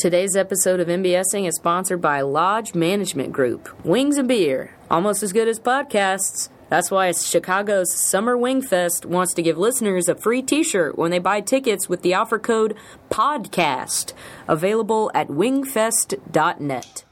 Today's episode of MBSing is sponsored by Lodge Management Group. Wings and beer, almost as good as podcasts. That's why Chicago's Summer Wing Fest wants to give listeners a free t shirt when they buy tickets with the offer code PODCAST, available at wingfest.net.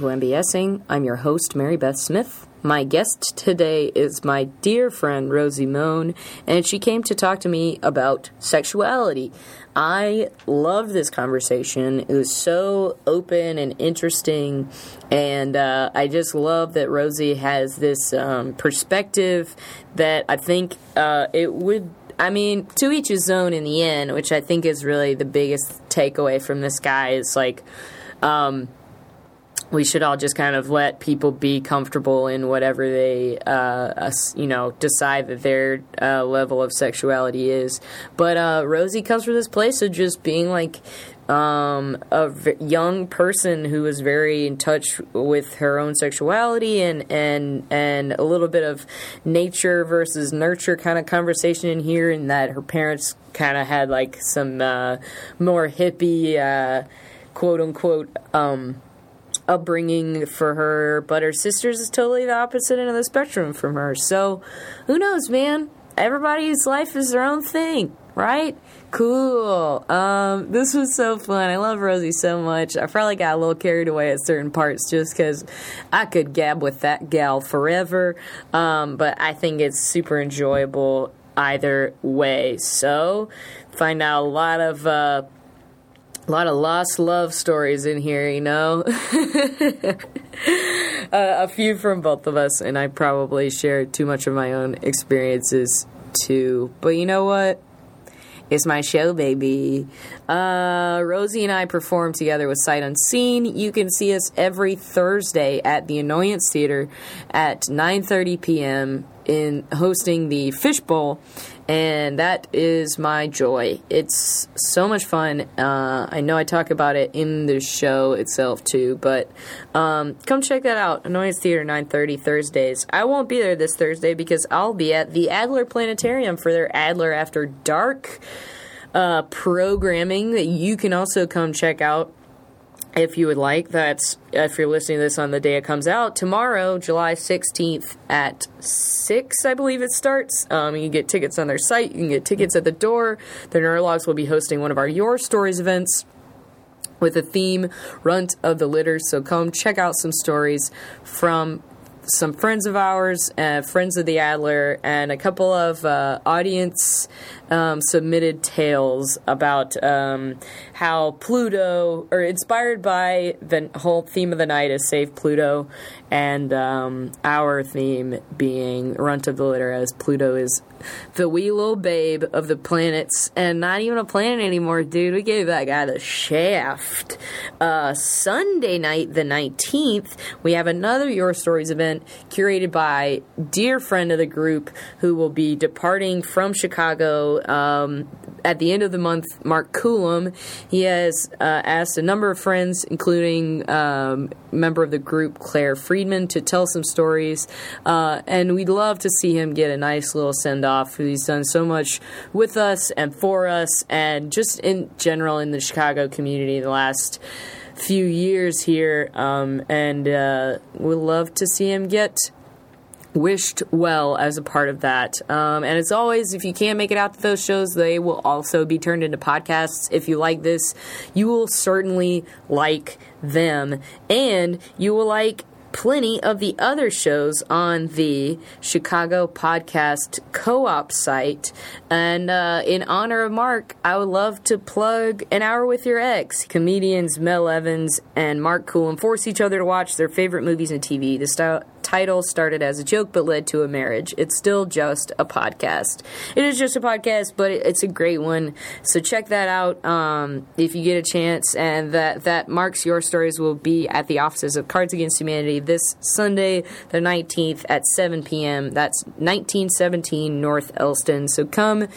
welcome to MBSing. I'm your host, Mary Beth Smith. My guest today is my dear friend Rosie Moan, and she came to talk to me about sexuality. I love this conversation. It was so open and interesting, and uh, I just love that Rosie has this um, perspective that I think uh, it would. I mean, to each his own in the end, which I think is really the biggest takeaway from this guy is like. Um, we should all just kind of let people be comfortable in whatever they, uh, you know, decide that their uh, level of sexuality is. But uh, Rosie comes from this place of just being like um, a v- young person who is very in touch with her own sexuality and and and a little bit of nature versus nurture kind of conversation in here, and that her parents kind of had like some uh, more hippie. Uh, quote unquote um, upbringing for her, but her sister's is totally the opposite end of the spectrum from her. So, who knows, man? Everybody's life is their own thing, right? Cool. Um, this was so fun. I love Rosie so much. I probably got a little carried away at certain parts just because I could gab with that gal forever. Um, but I think it's super enjoyable either way. So, find out a lot of. Uh, a lot of lost love stories in here, you know. uh, a few from both of us, and I probably share too much of my own experiences too. But you know what? It's my show, baby. Uh, Rosie and I perform together with Sight Unseen. You can see us every Thursday at the Annoyance Theater at 9:30 p.m. in hosting the Fishbowl, and that is my joy. It's so much fun. Uh, I know I talk about it in the show itself too, but um, come check that out. Annoyance Theater 9:30 Thursdays. I won't be there this Thursday because I'll be at the Adler Planetarium for their Adler After Dark uh, programming that you can also come check out if you would like. That's if you're listening to this on the day it comes out tomorrow, July 16th at six, I believe it starts. Um, you can get tickets on their site. You can get tickets at the door. The Neurologs will be hosting one of our Your Stories events with the theme Runt of the Litter. So come check out some stories from some friends of ours, uh, friends of the Adler, and a couple of uh, audience um, submitted tales about um, how Pluto, or inspired by the whole theme of the night is Save Pluto, and um, our theme being Runt of the Litter, as Pluto is the wee little babe of the planets, and not even a planet anymore, dude. We gave that guy the shaft. Uh, Sunday night, the 19th, we have another Your Stories event curated by dear friend of the group who will be departing from Chicago um, at the end of the month, Mark Coulomb. He has uh, asked a number of friends, including um, member of the group Claire Friedman, to tell some stories, uh, and we'd love to see him get a nice little send off. He's done so much with us and for us, and just in general in the Chicago community the last few years here, um, and uh, we'd love to see him get wished well as a part of that. Um, and as always, if you can't make it out to those shows, they will also be turned into podcasts. If you like this, you will certainly like them, and you will like plenty of the other shows on the Chicago Podcast Co op site. And uh, in honor of Mark, I would love to plug An Hour with Your Ex. Comedians Mel Evans and Mark Coulomb force each other to watch their favorite movies and TV. The style title started as a joke but led to a marriage. It's still just a podcast. It is just a podcast, but it's a great one. So check that out um, if you get a chance. And that that marks your stories will be at the offices of Cards Against Humanity this Sunday, the 19th at 7 p.m. That's 1917 North Elston. So come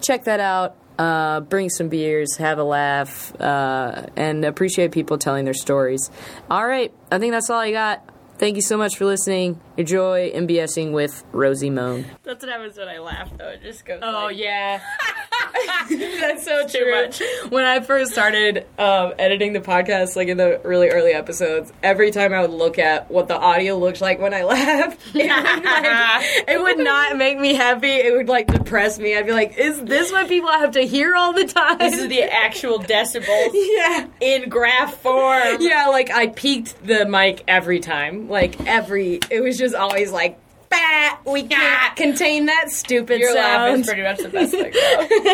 check that out. Uh, bring some beers, have a laugh, uh, and appreciate people telling their stories. All right, I think that's all I got. Thank you so much for listening. Enjoy MBSing with Rosie Moan. That's what happens when I laugh, though. It just goes. Oh like, yeah, that's so Too true. much. When I first started um, editing the podcast, like in the really early episodes, every time I would look at what the audio looked like when I laughed, it would, like, it would not make me happy. It would like depress me. I'd be like, "Is this what people have to hear all the time?" This is the actual decibels yeah. in graph form. Yeah, like I peaked the mic every time. Like every, it was just always like, bah, we can't contain that stupid Your laugh sound. is pretty much the best thing,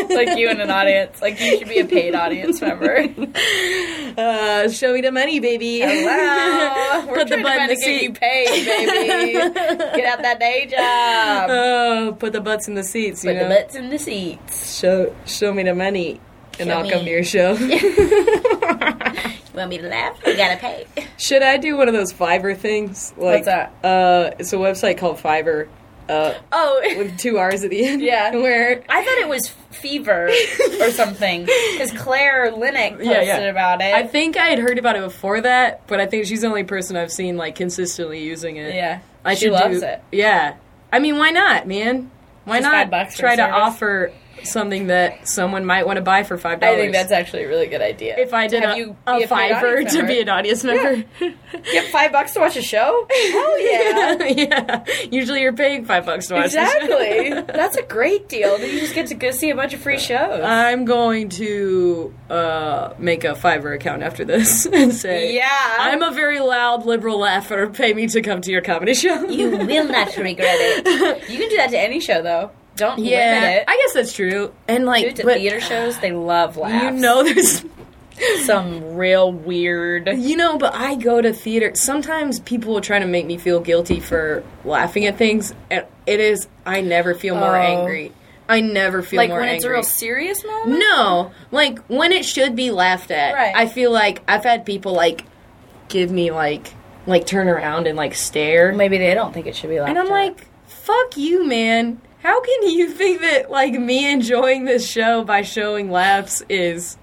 though. like you in an audience. Like you should be a paid audience member. uh, show me the money, baby. Hello. We're Put the trying butt in to the get seat. you paid, baby. Get out that day job. Oh, put the butts in the seats. You Put the butts in the seats. show show me the money, and Show I'll come to your show. You want me to laugh? You gotta pay. Should I do one of those Fiverr things? Like, What's that? Uh, it's a website called Fiverr, uh, Oh, with two R's at the end. Yeah. where I thought it was fever or something because Claire Linick posted Yeah, yeah. about it. I think I had heard about it before that, but I think she's the only person I've seen like consistently using it. yeah, I she should loves do, it. Yeah, I mean, why not, man? Why Just not five bucks try to service. offer something that someone might want to buy for five dollars. I think that's actually a really good idea. if I did Have a, you a be a paid Fiverr to be an audience member. get five bucks to watch a show. Hell yeah. yeah. Usually you're paying five bucks to watch. Exactly. That's a great deal. Then you just get to go see a bunch of free shows. I'm going to uh, make a Fiverr account after this and say, yeah. I'm a very loud liberal laugher. Pay me to come to your comedy show. you will not regret it. You can do that to any show though. Don't limit yeah, it. I guess that's true. And like, do it to but theater shows. They love laughs. you know, there's some real weird. You know, but I go to theater. Sometimes people will try to make me feel guilty for laughing at things, and it is. I never feel more Oh. angry. I never feel Like more when angry. it's a real serious moment. no, like when it should be laughed at. Right. I feel like I've had people like give me like like turn around and like stare, Maybe they don't think it should be laughed and I'm at. like, "Fuck you, man." How can you think that like me enjoying this show by showing laughs is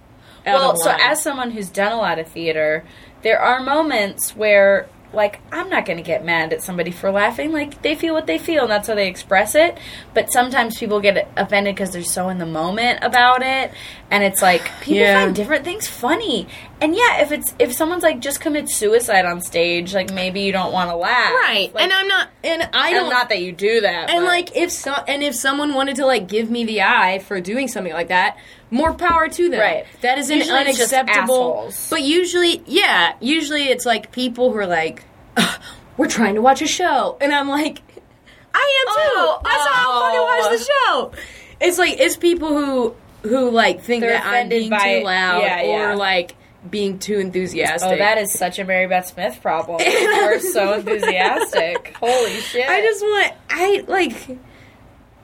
well, so as someone who's done a lot of theater, there are moments where like I'm not going to get mad at somebody for laughing. Like they feel what they feel, and that's how they express it. But sometimes people get offended because they're so in the moment about it, and it's like people Yeah. find different things funny. And yeah, if it's if someone's like just commit suicide on stage, like maybe you don't want to laugh, right, Like, and I'm not, and I don't not that you do that, And but- like if so, and if someone wanted to like give me the eye for doing something like that, more power to them. Right. That is an Usually just unacceptable. But usually, yeah, usually it's like people who are like, "We're trying to watch a show," and I'm like, "I am too. Oh, That's how I oh. fucking watch the show." It's like it's people who who like think They're that I'm being too loud yeah, or yeah. like being too enthusiastic. Oh, that is such a Mary Beth Smith problem. You're so enthusiastic. Holy shit! I just want I like.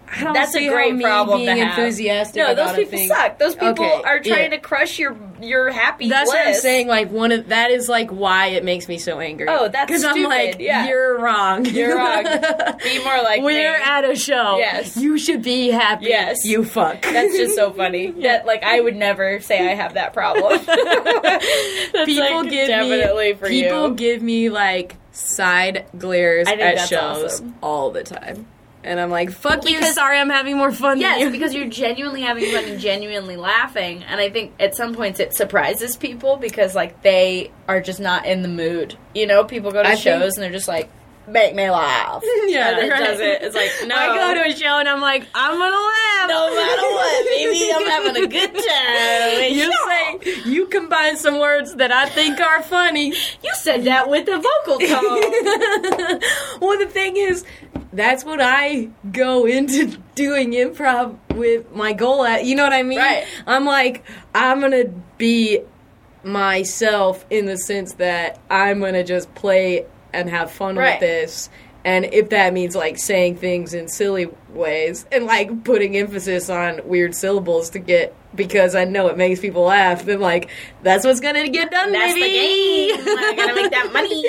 I don't That's see a how great me problem being to have. enthusiastic. No, those people thing- suck. Those people Okay, are trying yeah. to crush your your happy. That's what I'm saying. Like one of that is like why it makes me so angry. Oh, that's because I'm like, yeah. you're wrong. You're wrong. Be more like We're me. at a show. Yes. you should be happy. Yes. you fuck. That's just so funny. That like I would never say I have that problem. That's people like, give definitely me people you. give me like side glares at shows awesome. all the time, and I'm like, fuck you. Because- Sorry, I'm having more fun. than Yes, you. because you're genuinely having fun and genuinely laughing, and I think at some points it surprises people because like they are just not in the mood. You know, people go to I shows think- and they're just like, "Make me laugh." yeah, and it right. does it. It's like no, I go to a show and I'm like, I'm gonna laugh. no matter what, baby, I'm having a good time. You say you combine some words that I think are funny. You said that with a vocal tone. well, the thing is, that's what I go into doing improv with my goal at. You know what I mean? Right. I'm like, I'm gonna be myself in the sense that I'm gonna just play and have fun Right. with this. And if that means like saying things in silly ways and like putting emphasis on weird syllables to get because I know it makes people laugh, then like that's what's gonna get done. That's the game. I gotta make that money.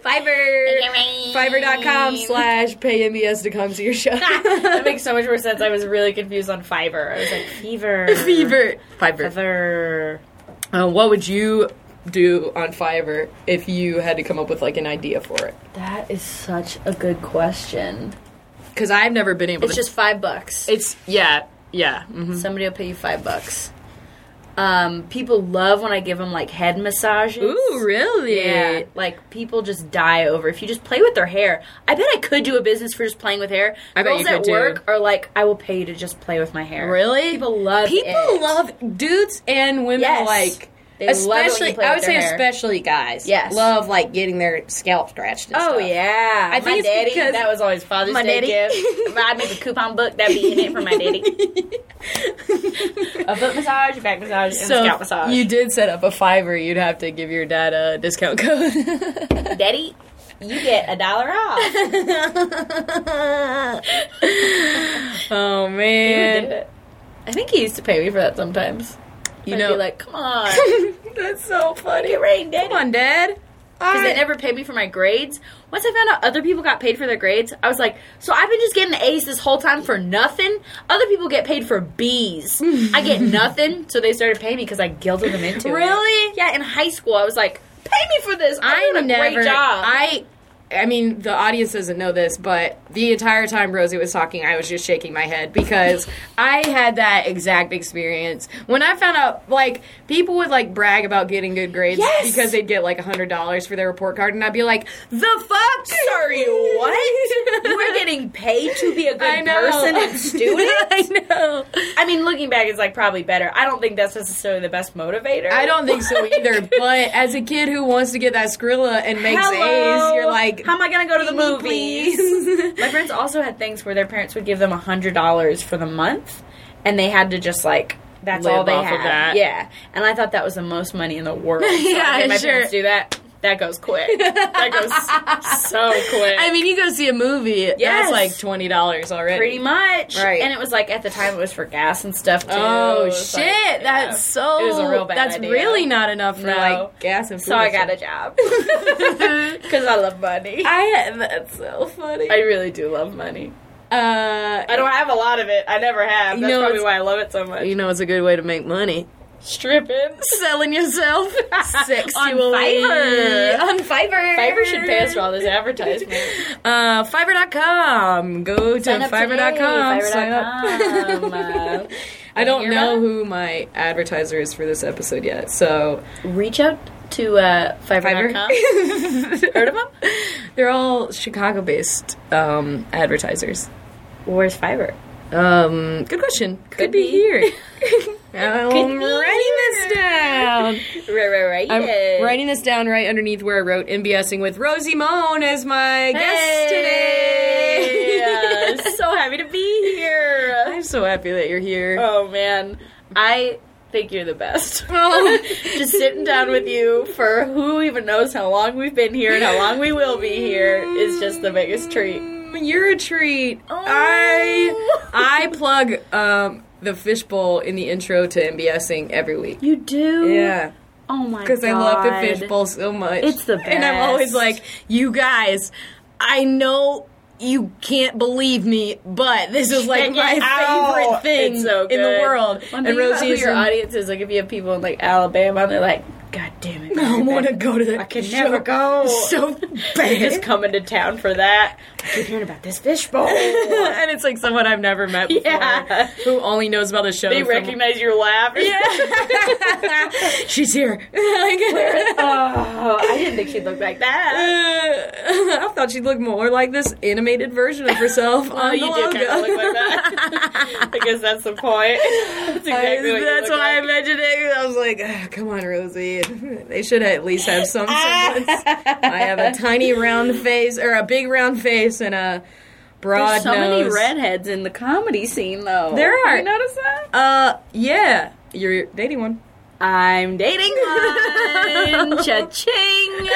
Fiverr. Fiverr. Fiverr.com slash pay MBS to come to your show. that makes so much more sense. I was really confused on Fiverr. I was like, Fever. Fever. Fiverr. Fiverr. Uh, what would you do on Fiverr if you had to come up with like an idea for it? That is such a good question. Because I've never been able to It's to. just five bucks. It's yeah, yeah. mhm. Somebody will pay you five bucks. Um, people love when I give them like head massages. Ooh, really? Yeah, like people just die over if you just play with their hair. I bet I could do a business for just playing with hair. I bet Girls you could at work are like, I will pay you to just play with my hair. Really? People love People it. love dudes and women Yes. like. They love it when you especially, I would say, hair. especially guys. Yes. love like getting their scalp scratched. And Oh stuff. yeah, I my think daddy. because- that was always Father's My Day daddy. gift. If I make a coupon book, that'd be in it for my daddy. a foot massage, a back massage, and a So scalp massage. you did set up a Fiverr. You'd have to give your dad a discount code. daddy, you get a dollar off. oh man. I think he used to pay me for that sometimes. You I'd know be like, come on, that's so funny. get rain, daddy. Come on, Dad. Because they never paid me for my grades. Once I found out other people got paid for their grades, I was like, so I've been just getting A's this whole time for nothing? Other people get paid for B's. I get nothing, so they started paying me because I guilted them into it. Really? Yeah, in high school, I was like, pay me for this. I'm I doing a never. great job. I. I mean, the audience doesn't know this, but the entire time Rosie was talking, I was just shaking my head because I had that exact experience. When I found out, like, people would, like, brag about getting good grades Yes! because they'd get, like, $100 for their report card, and I'd be like, the fuck? Sorry, what? you are getting paid to be a good person and student? I know. I mean, looking back, it's like probably better. I don't think that's necessarily the best motivator. I don't think so either, but as a kid who wants to get that Skrilla and makes Hello. A's, you're like, how am I gonna go to the movies? My friends also had things where their parents would give them a hundred dollars for the month, and they had to just like that's Live all they had. that. Yeah, and I thought that was the most money in the world. So Yeah, I my sure. parents do that. That goes quick. that goes so quick. I mean, you go see a movie, Yes. that's like $20 already. Pretty much, Right. And it was like at the time it was for gas and stuff too. Oh shit! like, yeah. That's so. It was a real bad That's idea. really not enough for No. like gas and food. So I got a job because I love money. I that's so funny. I really do love money. uh, I don't have a lot of it. I never have. You That's know, probably why I love it so much. you know, it's a good way to make money. Stripping. Selling yourself sexually On Fiverr. On Fiverr. Fiverr should pay us for all this advertisement. Uh, Fiverr.com. Go to Sign up Fiverr.com. Sign up. Uh, I don't know who my advertiser is for this episode yet, so Reach out to uh, Fiverr.com. Fiverr. Heard of them? They're all Chicago-based um, advertisers. Where's Fiverr? Um, good question. Could, be, be. here. I'm writing this down. Right, right, right. I'm writing this down right underneath where I wrote MBSing with Rosie Moan as my guest today. So happy to be here. I'm so happy that you're here. Oh man, I think you're the best. Oh. Just sitting down with you for who even knows how long we've been here and how long we will be here is just the biggest treat. You're a treat. I I plug um, the fishbowl in the intro to MBSing every week. You do? Yeah. Oh my god. Because I love the fishbowl so much. It's the best. And I'm always like, you guys, I know you can't believe me, but this is like my favorite thing so in the world. One and Rosie your audience is like if you have people in like Alabama and they're like, God damn it. I don't want to go to that. I can show never go. So bad. Just coming to town for that. I keep hearing about this fishbowl. and it's like someone I've never met before Yeah. who only knows about the show. they recognize your laugh. Yeah. She's here. Like- oh, I didn't think she'd look like that. Uh, I thought she'd look more like this animated version of herself Oh, on the you logo. do kind of look like that. I guess that's the point. That's exactly I- what that's why I like. mentioned it. I was like, "Ah, "Come on, Rosie." They should at least have some semblance. I have a tiny round face, or a big round face, and a broad There's so many nose. redheads in the comedy scene, though. There Have are. you notice that? Uh, yeah, you're dating one. I'm dating one. Cha-ching.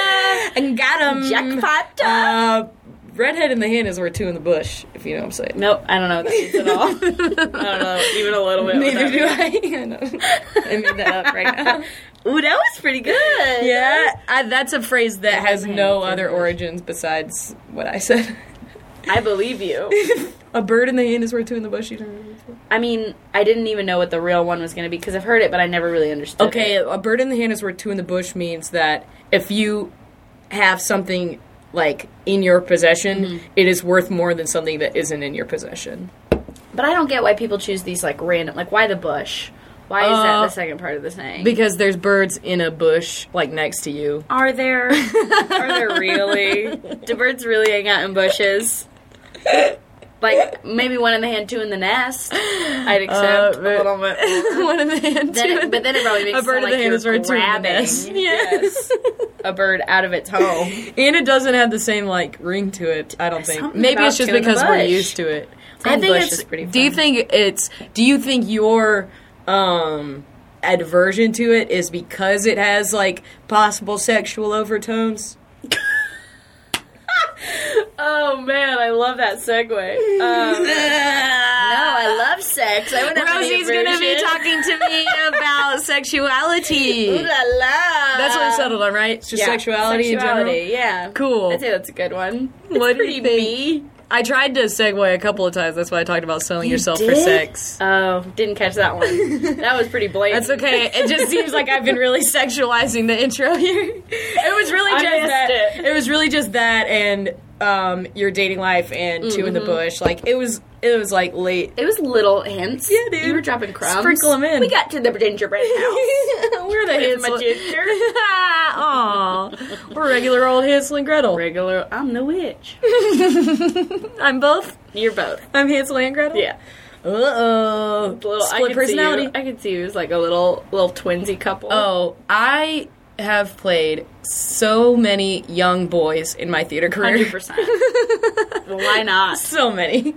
And got him. Jackpot. Uh, redhead in the hand is worth two in the bush, if you know what I'm saying. Nope, I don't know what that means at all. I don't know even a little bit. Neither do. I. I. I made that up right now. Ooh, that was pretty good. Yeah, I, that's a phrase that has no other origins besides what I said. I believe you. a bird in the hand is worth two in the bush. You don't I mean, I didn't even know what the real one was going to be because I've heard it, but I never really understood. Okay, it. a bird in the hand is worth two in the bush means that if you have something like in your possession, Mm-hmm. it is worth more than something that isn't in your possession. But I don't get why people choose these like random. Like, why the bush? Why is that Uh, the second part of the saying? Because there's birds in a bush like next to you. Are there? Are there really? Do birds really hang out in bushes? Like maybe one in the hand, two in the nest. I'd accept Uh, a little bit. One in the hand, Then two it, in- but then it probably makes a bird it in the like hand you're is worth two in the grabbing nest. Yes. a bird out of its home. and it doesn't have the same like ring to it. I don't think. Something Maybe about it's just two in the because we're bush. used to it. Two I think bush it's is pretty Do you fun. think it's? Do you think your um aversion to it is because it has like possible sexual overtones? Oh man, I love that segue. Um, no, I love sex. I wouldn't have Rosie's gonna be talking to me about sexuality. Ooh la la. That's what I settled on, right? It's just Yeah, sexuality, in general. Yeah. Cool. I'd say that's a good one. What it's do you think? me. I tried to segue a couple of times. That's why I talked about selling yourself for did? sex. Oh, didn't catch that one. that was pretty blatant. That's okay. It just seems like I've been really sexualizing the intro here. It was really I just missed that. it. It. was really just that and um, your dating life and two in the bush. Like it was. It was like late. It was little hints. Yeah, dude. You were dropping crumbs. Sprinkle 'em in. We got to the gingerbread house. we're the Hansel. ginger. Aw, we're regular old Hansel and Gretel. Regular. I'm the witch. I'm both. You're both. I'm Hansel and Gretel. Yeah. Uh oh. Little, I Split could see personality. you- I could see you as like a little little twinsy couple. Oh, I have played so many young boys in my theater career. Hundred percent. Well, why not? So many.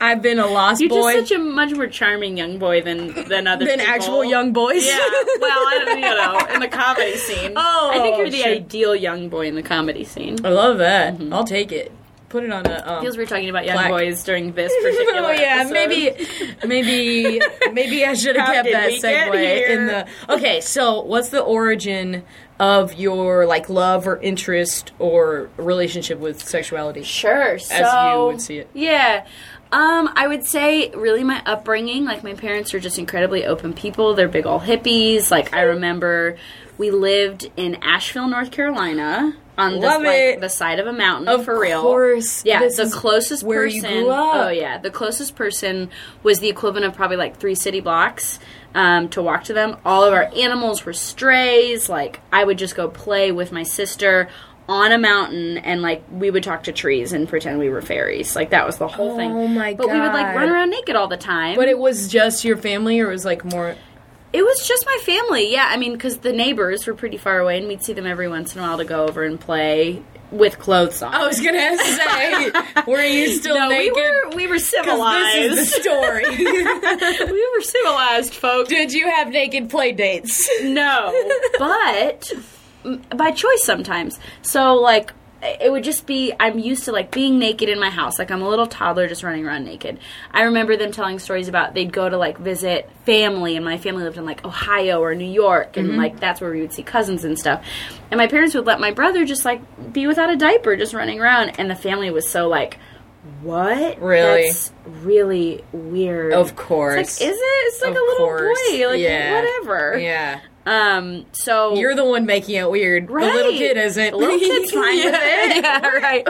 I've been a lost boy. You're just such a much more charming young boy than than other than people. actual young boys. Yeah. Well, I don't, you know, in the comedy scene. Oh, I think you're oh, the shit. ideal young boy in the comedy scene. I love that. Mm-hmm. I'll take it. Put it on a. Um, Feels we're talking about young Plaque. boys during this particular. oh yeah, episode. maybe, maybe, maybe I should have kept that segue in the. Okay, so what's the origin of your like love or interest or relationship with sexuality? Sure. So, you would see it. Yeah. Um, I would say really my upbringing, like my parents are just incredibly open people. They're big old hippies. Like I remember we lived in Asheville, North Carolina on the Love like it. the side of a mountain Of for real. Of course. Yeah, This the is closest where you person grew up. Oh yeah, the closest person was the equivalent of probably like 3 city blocks. Um, to walk to them. All of our animals were strays. Like I would just go play with my sister on a mountain and like we would talk to trees and pretend we were fairies. Like that was the whole thing. Oh, my But we would like God. run around naked all the time. But it was just your family, or it was like more. It was just my family. Yeah, I mean, because the neighbors were pretty far away, and we'd see them every once in a while to go over and play with clothes on. I was gonna say, were you still naked? no, we were we were civilized. This is the story. we were civilized, folks. Did you have naked play dates? No, but by choice sometimes. So like it would just be I'm used to like being naked in my house. Like I'm a little toddler just running around naked. I remember them telling stories about they'd go to like visit family and my family lived in like Ohio or New York and mm-hmm. like that's where we would see cousins and stuff. And my parents would let my brother just like be without a diaper just running around and the family was so like what? Really? That's really weird. Of course. It's like, is it? It's like Of a little course. boy. Like, Yeah. whatever. Yeah. Um, so You're the one making it weird. Right. The little kid isn't. The little kid's fine yeah, with it. Yeah, right.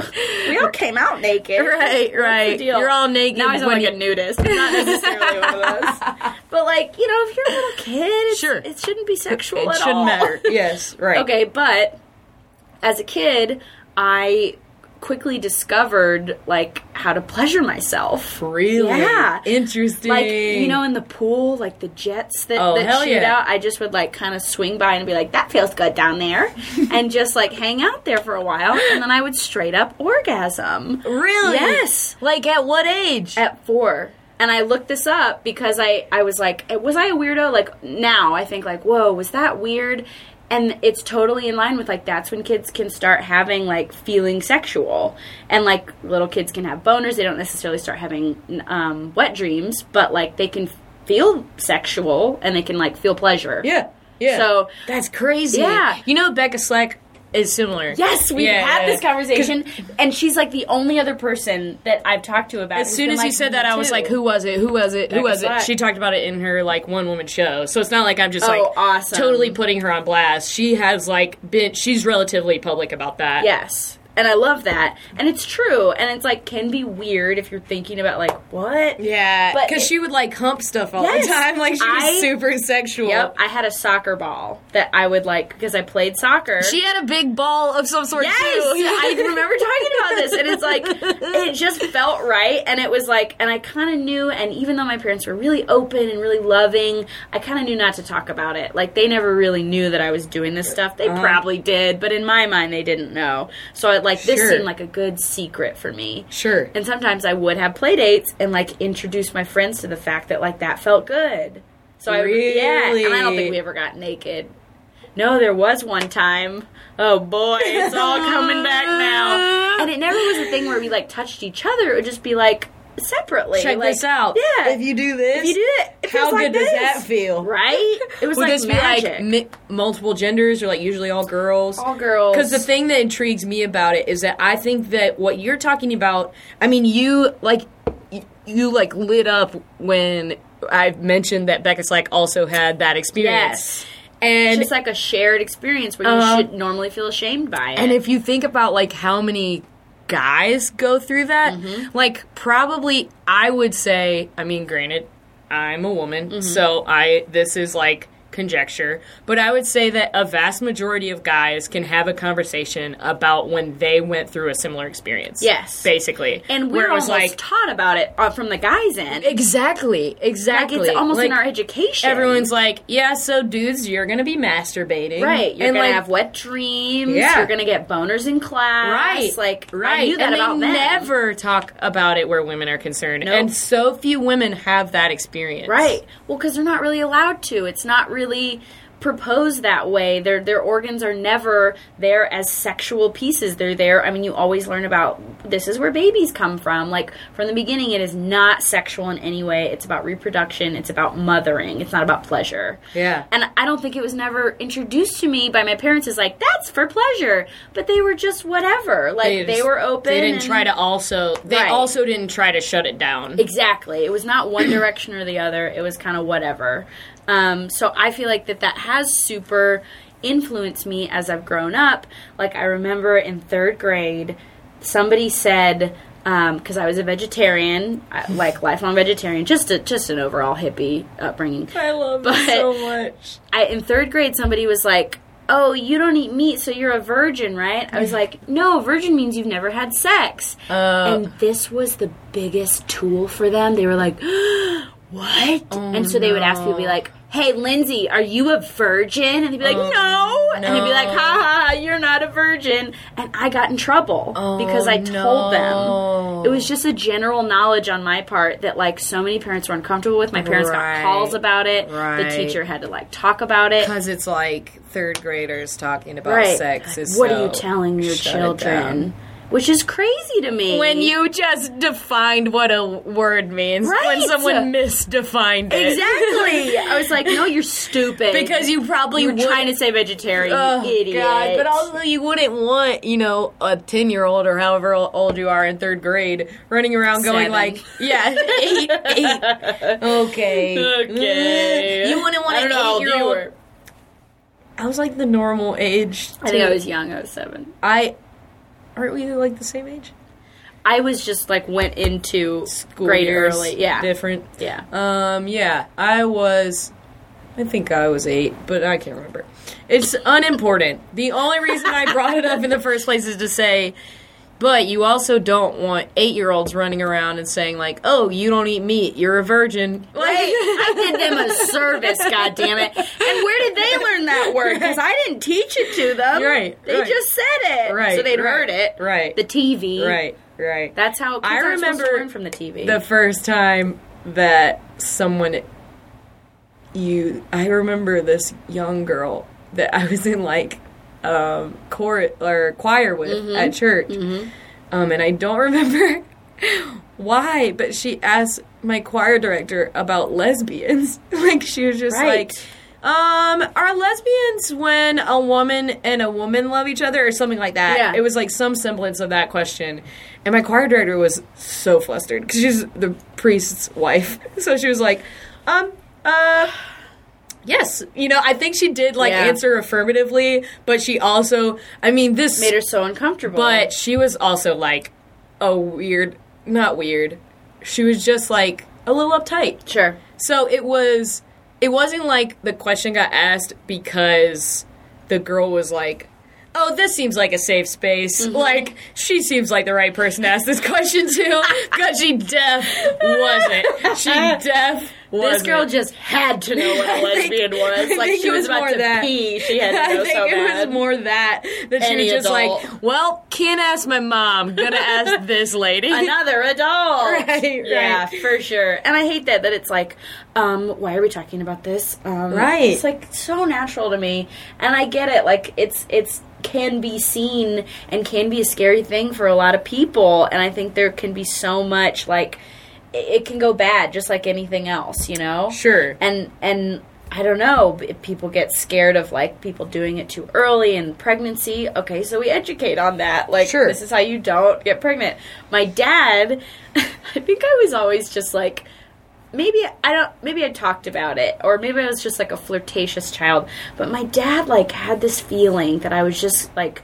we all came out naked. Right, right. deal? You're all naked Now I sound when like you- a nudist. Not necessarily one of those. But like, you know, if you're a little kid, it's, Sure. it shouldn't be sexual It at shouldn't all. matter. Yes, right. Okay, but as a kid, I quickly discovered like how to pleasure myself. Really? Yeah. Interesting. Like you know, in the pool, like the jets that, Oh, that shoot yeah. out, I just would like kind of swing by and be like, "That feels good down there," and just like hang out there for a while, and then I would straight up orgasm. Really? Yes. Like at what age? At four. and I looked this up because I I was like, was I a weirdo? Like now I think like, whoa, was that weird? And it's totally in line with like that's when kids can start having like feeling sexual, and like little kids can have boners. They don't necessarily start having um, wet dreams, but like they can feel sexual and they can like feel pleasure. Yeah. Yeah. So that's crazy. Yeah. You know, Becca Slack is similar. Yes, we've Yeah, had yeah, this conversation, and she's like the only other person that I've talked to about. it As soon as you said that, "Me I was too." like, "Who was it? Who was it? Who Becca was it?" She talked about it in her like one woman show, so it's not like I'm just Oh, like awesome. totally putting her on blast. She has like been, she's relatively public about that. Yes. And I love that. And it's true. And it's like can be weird if you're thinking about like what? yeah, But because she would like hump stuff all Yes, the time. Like she was I- super sexual. Yep. I had a soccer ball that I would like because I played soccer. She had a big ball of some sort Yes, too. I remember talking about this, and it's like it just felt right, and it was like, and I kind of knew, and even though my parents were really open and really loving, I kind of knew not to talk about it. Like they never really knew that I was doing this stuff. They uh-huh. probably did, but in my mind, they didn't know. So I, like this Sure. seemed like a good secret for me. Sure. And sometimes I would have play dates and like introduce my friends to the fact that like that felt good. So I yeah, and I don't think we ever got naked. No, there was one time. Oh boy, it's all coming back now. And it never was a thing where we like touched each other. It would just be like separately. Check like, this out. Yeah. If you do this, If you do it, it how feels like good does this. that feel? Right? It was Would like this magic. be like mi- multiple genders or like usually all girls? all girls. Because the thing that intrigues me about it is that I think that what you're talking about, I mean, you like y- you like lit up when I mentioned that Becca Slack also had that experience. Yes. And it's just like a shared experience where you Uh-huh. should normally feel ashamed by it. and if you think about like how many guys go through that, Mm-hmm. like probably I would say, I mean, granted, I'm a woman, Mm-hmm. so I this is like conjecture, but I would say that a vast majority of guys can have a conversation about when they went through a similar experience. Yes. basically, and where we're almost like taught about it uh, from the guys' end. exactly, like exactly. it's almost in our education. Everyone's like, yeah, so dudes, you're gonna be masturbating, Right, you're And, gonna like, have wet dreams. Yeah. You're gonna get boners in class. Right, like right. I knew that and about they never talk about it where women are concerned, Nope. and so few women have that experience. Right. Well, because they're not really allowed to. It's not really proposed that way. Their their organs are never there as sexual pieces. They're there. I mean, you always learn about this is where babies come from. Like from the beginning, it is not sexual in any way. It's about reproduction. It's about mothering. It's not about pleasure. Yeah. And I don't think it was never introduced to me by my parents as like that's for pleasure. But they were just whatever. Like they, just- were open. They didn't and- try to also. They Right. also didn't try to shut it down. Exactly. It was not one direction or the other. It was kind of whatever. Um, so I feel like that that has super influenced me as I've grown up. Like I remember in third grade, somebody said because I was a vegetarian, like lifelong vegetarian, just a, just an overall hippie upbringing. I love But- it so much. I, in third grade, somebody was like, "Oh, you don't eat meat, so you're a virgin, right?" I was like, "No, virgin means you've never had sex." Uh, and this was the biggest tool for them. They were like, "What?" and so oh, they would ask people, be like, "Hey, Lindsay, are you a virgin?" And they'd be like, oh, "No," and they'd be like, "Ha ha, ha, you're not a virgin." And I got in trouble oh, because I told no. them. It was just a general knowledge on my part that like so many parents were uncomfortable with. My parents Right. got calls about it. Right. The teacher had to like talk about it. Because it's like third graders talking about Right. sex. Is what so- are you telling your children? Which is crazy to me. When you just defined what a word means, when someone misdefined it. Exactly. I was like, no, you're stupid. because you probably were trying to say vegetarian, Oh, idiot. God. But also, you wouldn't want, you know, a 10 year old or however old you are in third grade running around going like, yeah, eight, eight. Okay. Okay. You wouldn't want an eight year old. I was like the normal age. I think I was young. I was seven. I. Aren't we like the same age? I was just like went into School grade years, early. Yeah. Different. Yeah. Um, yeah, I was. I think I was eight, but I can't remember. It's unimportant. The only reason I brought it up in the first place is to say, but you also don't want eight year olds running around and saying, like, oh, you don't eat meat, you're a virgin. Like, I did them a service, God damn it! And where did they learn that word? Because I didn't teach it to them. Right, They right. just said it. Right, So they'd right, heard it. right. The TV. right, right. That's how I remember learn from the TV. the first time that someone you I remember this young girl that I was in like um choir or choir with at church. Um and I don't remember why, but she asked my choir director about lesbians. like she was just Right. like um, are lesbians when a woman and a woman love each other or something like that? Yeah. It was like some semblance of that question. And my choir director was so flustered because she's the priest's wife. So she was like, um, uh, yes. You know, I think she did like Yeah. answer affirmatively, but she also, I mean, this Made her so uncomfortable. but she was also like a weird, not weird. She was just like a little uptight. sure. So it was it wasn't like the question got asked because the girl was like, "Oh, this seems like a safe space." Mm-hmm. Like she seems like the right person to ask this question to because she def wasn't. She def wasn't. This girl just had to know what a I think- lesbian was. Like she was, was about more to that. pee. She had to know I think so it bad. was more that that she Any was just like, "Well, can't ask my mom. Gonna ask this lady." Another adult. Right, Yeah, right. for sure. And I hate that that it's like, um, why are we talking about this? Um, Right. It's like so natural to me. And I get it. Like it's it's can be seen and can be a scary thing for a lot of people. And I think there can be so much like it, can go bad just like anything else, you know? Sure. and and I don't know. People get scared of like people doing it too early in pregnancy. Okay, so we educate on that. Like, Sure. this is how you don't get pregnant. My dad, I think I was always just like, maybe I don't. Maybe I talked about it, or maybe I was just like a flirtatious child. But my dad like had this feeling that I was just like.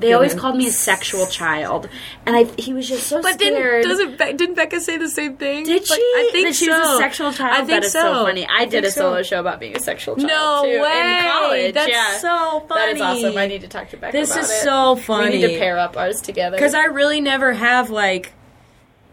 They always called me a sexual child, and I he was just so But scared. didn't doesn't Be- didn't Becca say the same thing? Did Like, she? I think that she so. was a sexual child. I think that is so, so. funny. I, did a solo so. show about being a sexual child. No too, way! In college, That's yeah. so funny. That is awesome. I need to talk to Becca This about is it. so funny. We need to pair up ours together. because I really never have like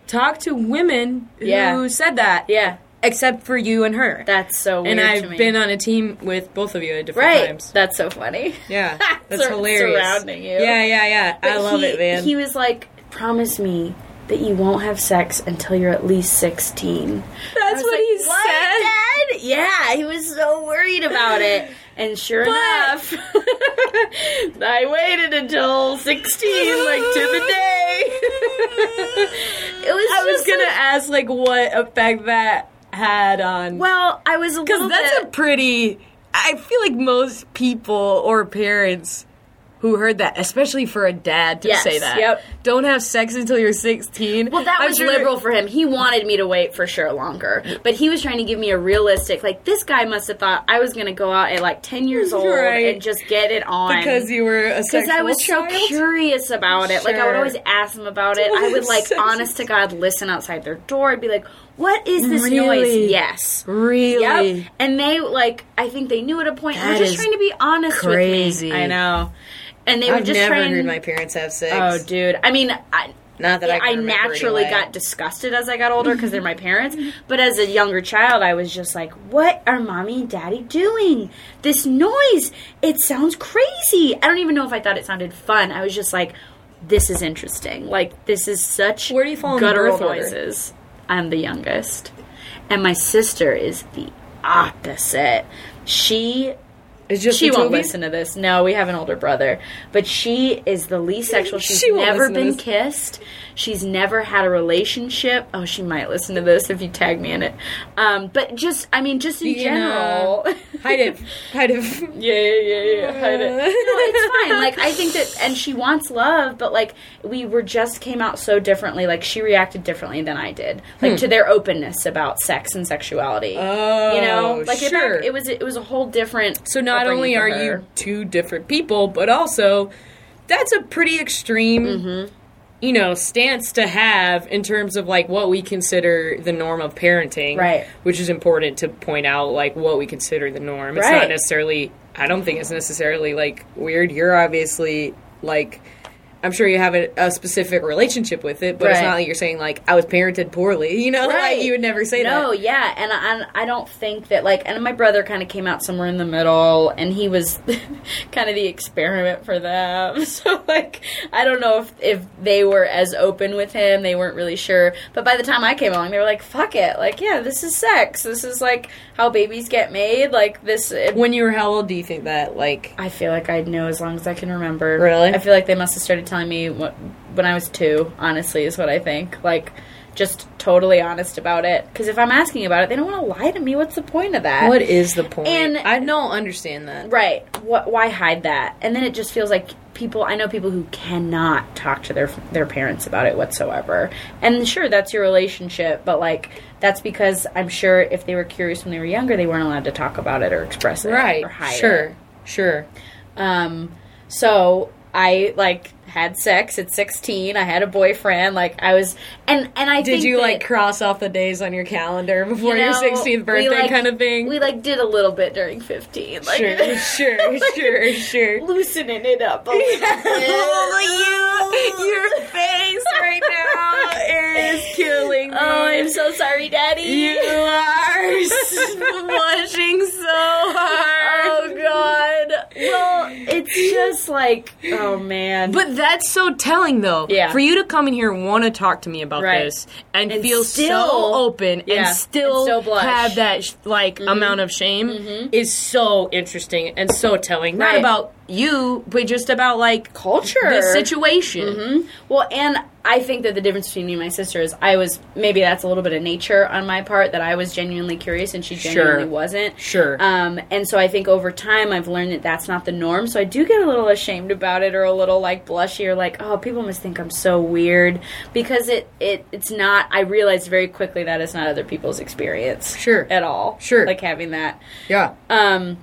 talked to women who Yeah. said that. yeah, Except for you and her. that's so weird and I've been on a team with both of you at different right. times. That's so funny. Yeah, that's Sur- hilarious. surrounding you. Yeah, yeah, yeah. I love he, it, man. He was like, "Promise me." That you won't have sex until you're at least 16. that's what he said. Yeah, he was so worried about it. And sure But- enough, I waited until 16, like to the day. it was I was gonna like- ask like what effect that had on well, I was a Because that's a pretty. I feel like most people or parents who heard that, especially for a dad to Yes, say that, yep. Don't have sex until you're 16. well, that I'm was sure- liberal for him. He wanted me to wait for sure longer, but he was trying to give me a realistic. Like this guy must have thought I was going to go out at like ten years old Right. and just get it on because you were a because I was child. so curious about it. Like I would always ask them about it. I would like, honest to God, listen outside their door. I'd be like, "What is this Really? noise?" Yes. Really? Yep. And they like, I think they knew at a point. That just trying to be honest crazy. with me. I know. And they were I've just never trying. heard my parents have sex. oh, dude. I mean, I, Not that I, I, naturally anyway. got disgusted as I got older because they're my parents. But as a younger child, I was just like, "What are mommy and daddy doing? This noise! It sounds crazy." I don't even know if I thought it sounded fun. I was just like, "This is interesting. Like this is such Where do you fall guttural noises." I'm the youngest, and my sister is the opposite. She It's just she won't two of you? listen to this. No, we have an older brother, but she is the least sexual. She's She never been kissed. She's never had a relationship. Oh, she might listen to this if you tag me in it. Um, but just, I mean, just in uh, general. Hide it. Hide it. Yeah, yeah, yeah, yeah. Hide it. No, it's fine. Like I think that, and she wants love, but like we were just came out so differently. Like she reacted differently than I did, like to their openness about sex and sexuality. Hmm. Oh, you know, like it, sure. it was it was a whole different. So not only are her. you two different people, but also that's a pretty extreme, Mm-hmm. you know, stance to have in terms of like what we consider the norm of parenting, Right. Which is important to point out, like what we consider the norm. It's Right. not necessarily. I don't think it's necessarily like weird. You're obviously like. I'm sure you have a, a specific relationship with it, but it's not like you're saying like I was parented poorly. You know, Right. like you would never say no, that. No, yeah, and I, I don't think that like, and my brother kind of came out somewhere in the middle, and he was kind of the experiment for them. So like, I don't know if if they were as open with him, they weren't really sure. But by the time I came along, they were like, "Fuck it, like yeah, this is sex. This is like how babies get made. Like this." It, When you were how old do you think that like? I feel like I'd know as long as I can remember. Really? I feel like they must have started telling me what, when I was two, honestly, is what I think. Like, just totally honest about it. Because if I'm asking about it, they don't want to lie to me. What's the point of that? What is the point? And- I don't understand that. Right. What, why hide that? And then it just feels like people, I know people who cannot talk to their their parents about it whatsoever. And sure, that's your relationship, but like, that's because I'm sure if they were curious when they were younger, they weren't allowed to talk about it or express it Right. or hide it. Sure. Sure. Um, so I like had sex at 16. I had a boyfriend. Like I was, and and I Did you that, like cross off the days on your calendar before you your 16th birthday like- kind of thing? We like did a little bit during 15. Like, sure, sure, sure, sure. loosening it up a little bit. Oh, your face right now is killing me. Oh, I'm so sorry, Daddy. You are blushing so hard. Oh God. Just like, oh man. But that's so telling, though. Yeah. For you to come in here and want to talk to me about Right. this and, And feel still- so open Yeah. and still And still blush. Mm-hmm. have that sh- like amount of shame is so interesting and so telling. Not about you, but just about like culture. the situation. Well, and I think that the difference between me and my sister is I was maybe that's a little bit of nature on my part that I was genuinely curious and she genuinely Sure. wasn't. Sure. Um, and so I think over time I've learned that that's not the norm. So I do get a little ashamed about it or a little like blushy or like oh people must think I'm so weird because it it it's not. I realized very quickly that it's not other people's experience. Sure. At all. Sure. Like having that. Yeah. Um,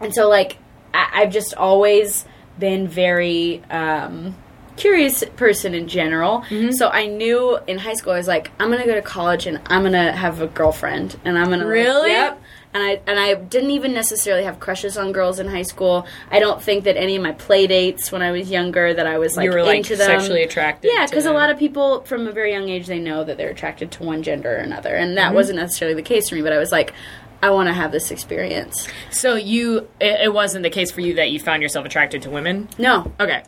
and so like I, I've just always been very um, curious person in general. Mm-hmm. So I knew in high school I was like, I'm gonna go to college and I'm gonna have a girlfriend and I'm gonna like, Really? yep. And I and I didn't even necessarily have crushes on girls in high school. I don't think that any of my play dates when I was younger that I was like you were like into them. sexually attracted. Yeah, because a lot of people from a very young age they know that they're attracted to one gender or another, and Mm-hmm. that wasn't necessarily the case for me. But I was like, I want to have this experience. So you, it, it wasn't the case for you that you found yourself attracted to women. No, Okay,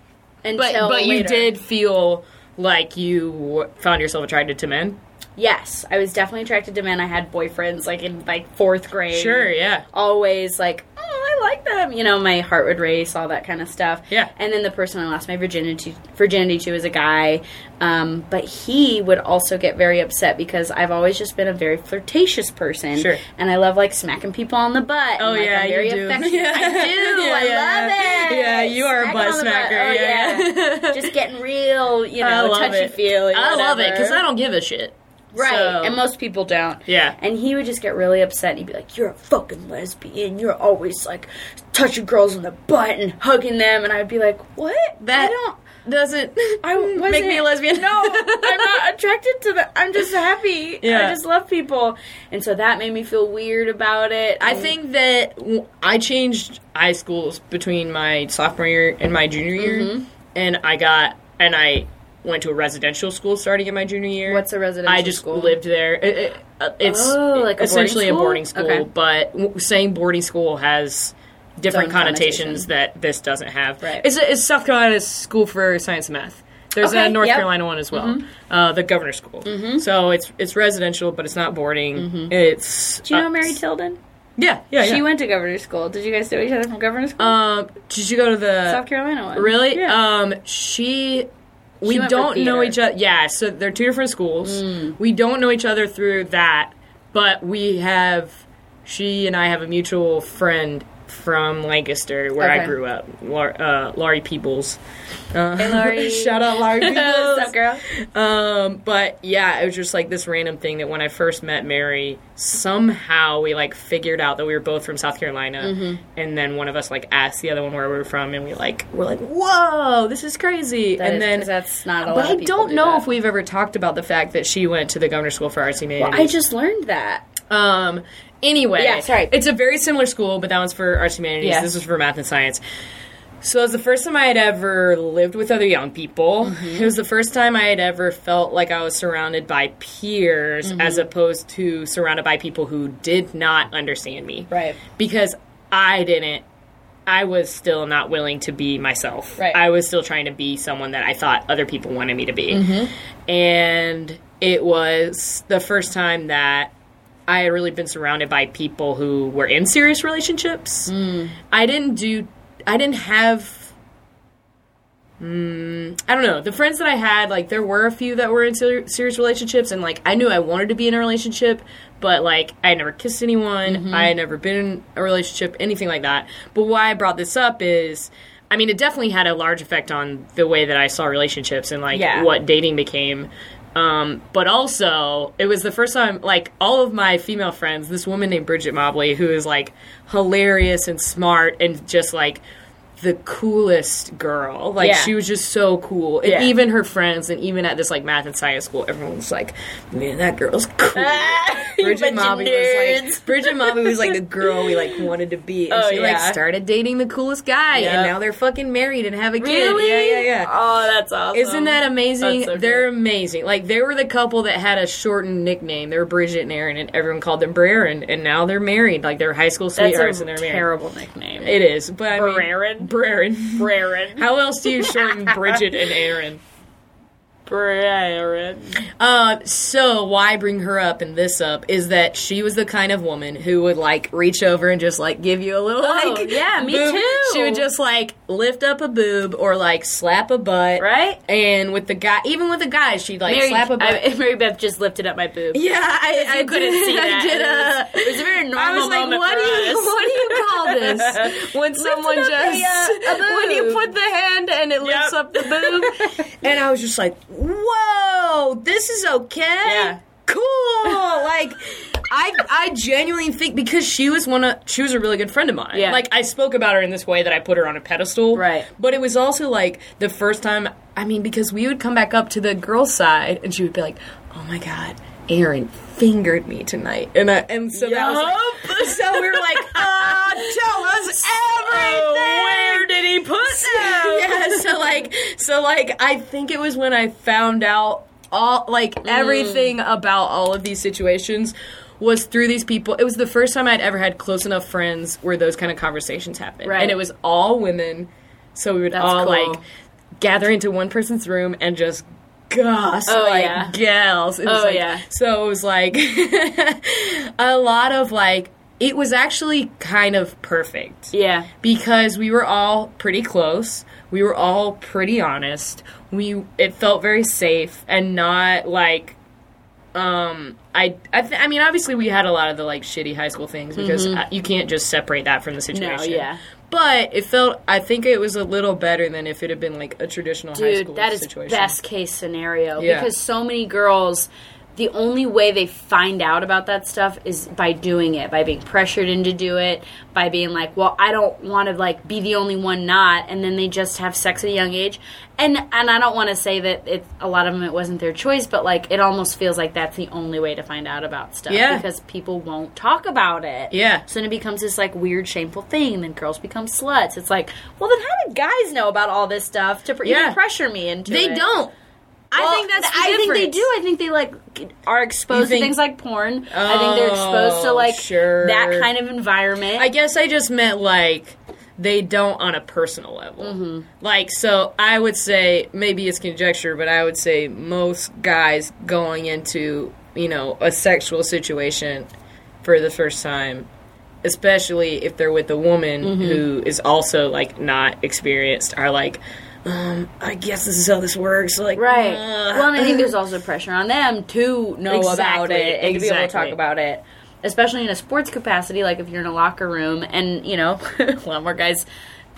until but but you later. did feel like you found yourself attracted to men. Yes, I was definitely attracted to men. I had boyfriends like in like fourth grade. Sure, yeah. Always like, oh, I like them. You know, my heart would race, all that kind of stuff. Yeah. And then the person I lost my virginity virginity to was a guy, um, but he would also get very upset because I've always just been a very flirtatious person. Sure. And I love like smacking people on the butt. Oh, and, like, yeah, I'm very you do. affectionate. I do. Yeah, I yeah. love it. Yeah, you are a butt smacker. Oh, Yeah, yeah. just getting real, you know, touchy feely. I love it because I don't give a shit. Right. So- And most people don't. Yeah. And he would just get really upset and he'd be like, You're a fucking lesbian. You're always like touching girls on the butt and hugging them. And I'd be like, What? That I don't. doesn't I make me a lesbian. No, I'm not attracted to that. I'm just happy. Yeah. I just love people. And so that made me feel weird about it. I think that I changed high schools between my sophomore year and my junior year, Mm-hmm. and I got and I went to a residential school starting in my junior year. What's a residential? I just school? lived there. It- it- uh, it's Oh, like a essentially a boarding school? Okay. but w- saying boarding school has different connotations connotation. that this doesn't have. Right. It's, it's South Carolina's school for science and math. There's Okay, a North yep. Carolina one as well, uh, the Governor School. So it's it's residential, but it's not boarding. It's Do you know uh, Mary Tilden? Yeah, yeah, yeah. She went to governor's school. Did you guys know each other from governor's school? Um, did you go to the South Carolina one. Really? Yeah. Um, she. We don't know each other. Yeah, so they're two different schools. We don't know each other through that, but we have. She and I have a mutual friend from Lancaster, where I grew up, Lar- uh, Laurie Peebles. Uh, Hey, Laurie. shout out Laurie Peebles. What's up, girl? Um, but yeah, it was just like this random thing that when I first met Mary, somehow we like figured out that we were both from South Carolina, Mm-hmm. and then one of us like asked the other one where we were from, and we like we're like, whoa, this is crazy, That and is- then 'cause that's not a But of I people don't do know that. if we've ever talked about the fact that she went to the Governor School for Arts and Humanities. I just learned that. Um. Anyway, Yeah, sorry. It's a very similar school, but that one's for arts and humanities. Yeah. This is for math and science. So it was the first time I had ever lived with other young people. Mm-hmm. It was the first time I had ever felt like I was surrounded by peers Mm-hmm. as opposed to surrounded by people who did not understand me. Right. Because I didn't I was still not willing to be myself. Right. I was still trying to be someone that I thought other people wanted me to be. Mm-hmm. And it was the first time that I had really been surrounded by people who were in serious relationships. Mm. I didn't do I didn't have mm, I don't know. The friends that I had, like, there were a few that were in ser- serious relationships, and like, I knew I wanted to be in a relationship, but like, I had never kissed anyone. Mm-hmm. I had never been in a relationship, anything like that. But why I brought this up is, I mean, it definitely had a large effect on the way that I saw relationships and like Yeah. what dating became. Um, but also, it was the first time, like, all of my female friends, this woman named Bridget Mobley, who is like hilarious and smart and just like the coolest girl. Like, Yeah. she was just so cool. And Yeah. even her friends, and even at this like math and science school, everyone was like, man, that girl's cool. Ah, you Bridget of was like Bridget Mobley was like the girl we like wanted to be, and Oh, she like started dating the coolest guy, Yep. and now they're fucking married and have a kid. Really? Yeah, yeah, yeah. Oh, that's awesome. Isn't that amazing? So They're cool. amazing. Like they were the couple that had a shortened nickname. They were Bridget and Aaron, and everyone called them Braren. And now they're married. Like they're high school That's sweethearts, a and they're married. terrible nickname. It is, but I mean, Braren? Braren. How else do you shorten Bridget and Aaron? Uh, so why I bring her up and this up is that she was the kind of woman who would like reach over and just like give you a little Oh, like yeah, me boob. too. She would just like lift up a boob or like slap a butt, Right? And with the guy, even with the guys, she'd like Mary, slap a butt. I, Mary Beth just lifted up my boob. yeah, I, I couldn't did, see that. I did a. It was a very normal I was like, what do you us. what do you call this when someone just a, uh, when you put the hand and it lifts Yep. up the boob? and I was just like, whoa, this is okay. Yeah. cool. like. I, I genuinely think because she was one of she was a really good friend of mine. Yeah. Like I spoke about her in this way that I put her on a pedestal. Right. But it was also like the first time I mean, because we would come back up to the girl's side and she would be like, Oh my god, Aaron fingered me tonight. And I, and so that was like, so we were like, uh, tell us everything. where did he put them? yeah, so like so like I think it was when I found out all like Mm. everything about all of these situations was through these people. It was the first time I'd ever had close enough friends where those kind of conversations happened. Right. And it was all women. So we would That's all cool. like gather into one person's room and just goss Oh, like yeah. gals. It was Oh, like- yeah. So it was like a lot of like it was actually kind of perfect Yeah. because we were all pretty close. We were all pretty honest. We it felt very safe and not like um I I, th- I mean obviously we had a lot of the like shitty high school things because uh, you can't just separate that from the situation. No, yeah. But it felt I think it was a little better than if it had been like a traditional high school Dude, that is situation. best case scenario Yeah. because so many girls the only way they find out about that stuff is by doing it, by being pressured into do it, by being like, "Well, I don't want to like be the only one not," and then they just have sex at a young age. And and I don't want to say that it a lot of them it wasn't their choice, but like it almost feels like that's the only way to find out about stuff Yeah. because people won't talk about it. Yeah. So then it becomes this like weird, shameful thing. And then girls become sluts. It's like, well, then how did guys know about all this stuff to pr- Yeah. even pressure me into They it? They don't. I think that's the I think they do. I think they like are exposed think- to things like porn. I think they're exposed to Oh, like sure. that kind of environment. I guess I just meant like they don't on a personal level. Mm-hmm. Like, so I would say maybe it's conjecture, but I would say most guys going into you know a sexual situation for the first time, especially if they're with a woman Mm-hmm. who is also like not experienced, are like. Um, I guess this is how this works. Like, right. uh, well, and I think there's also pressure on them to know about it and to be able to talk about it, especially in a sports capacity. Like if you're in a locker room, and you know, a lot more guys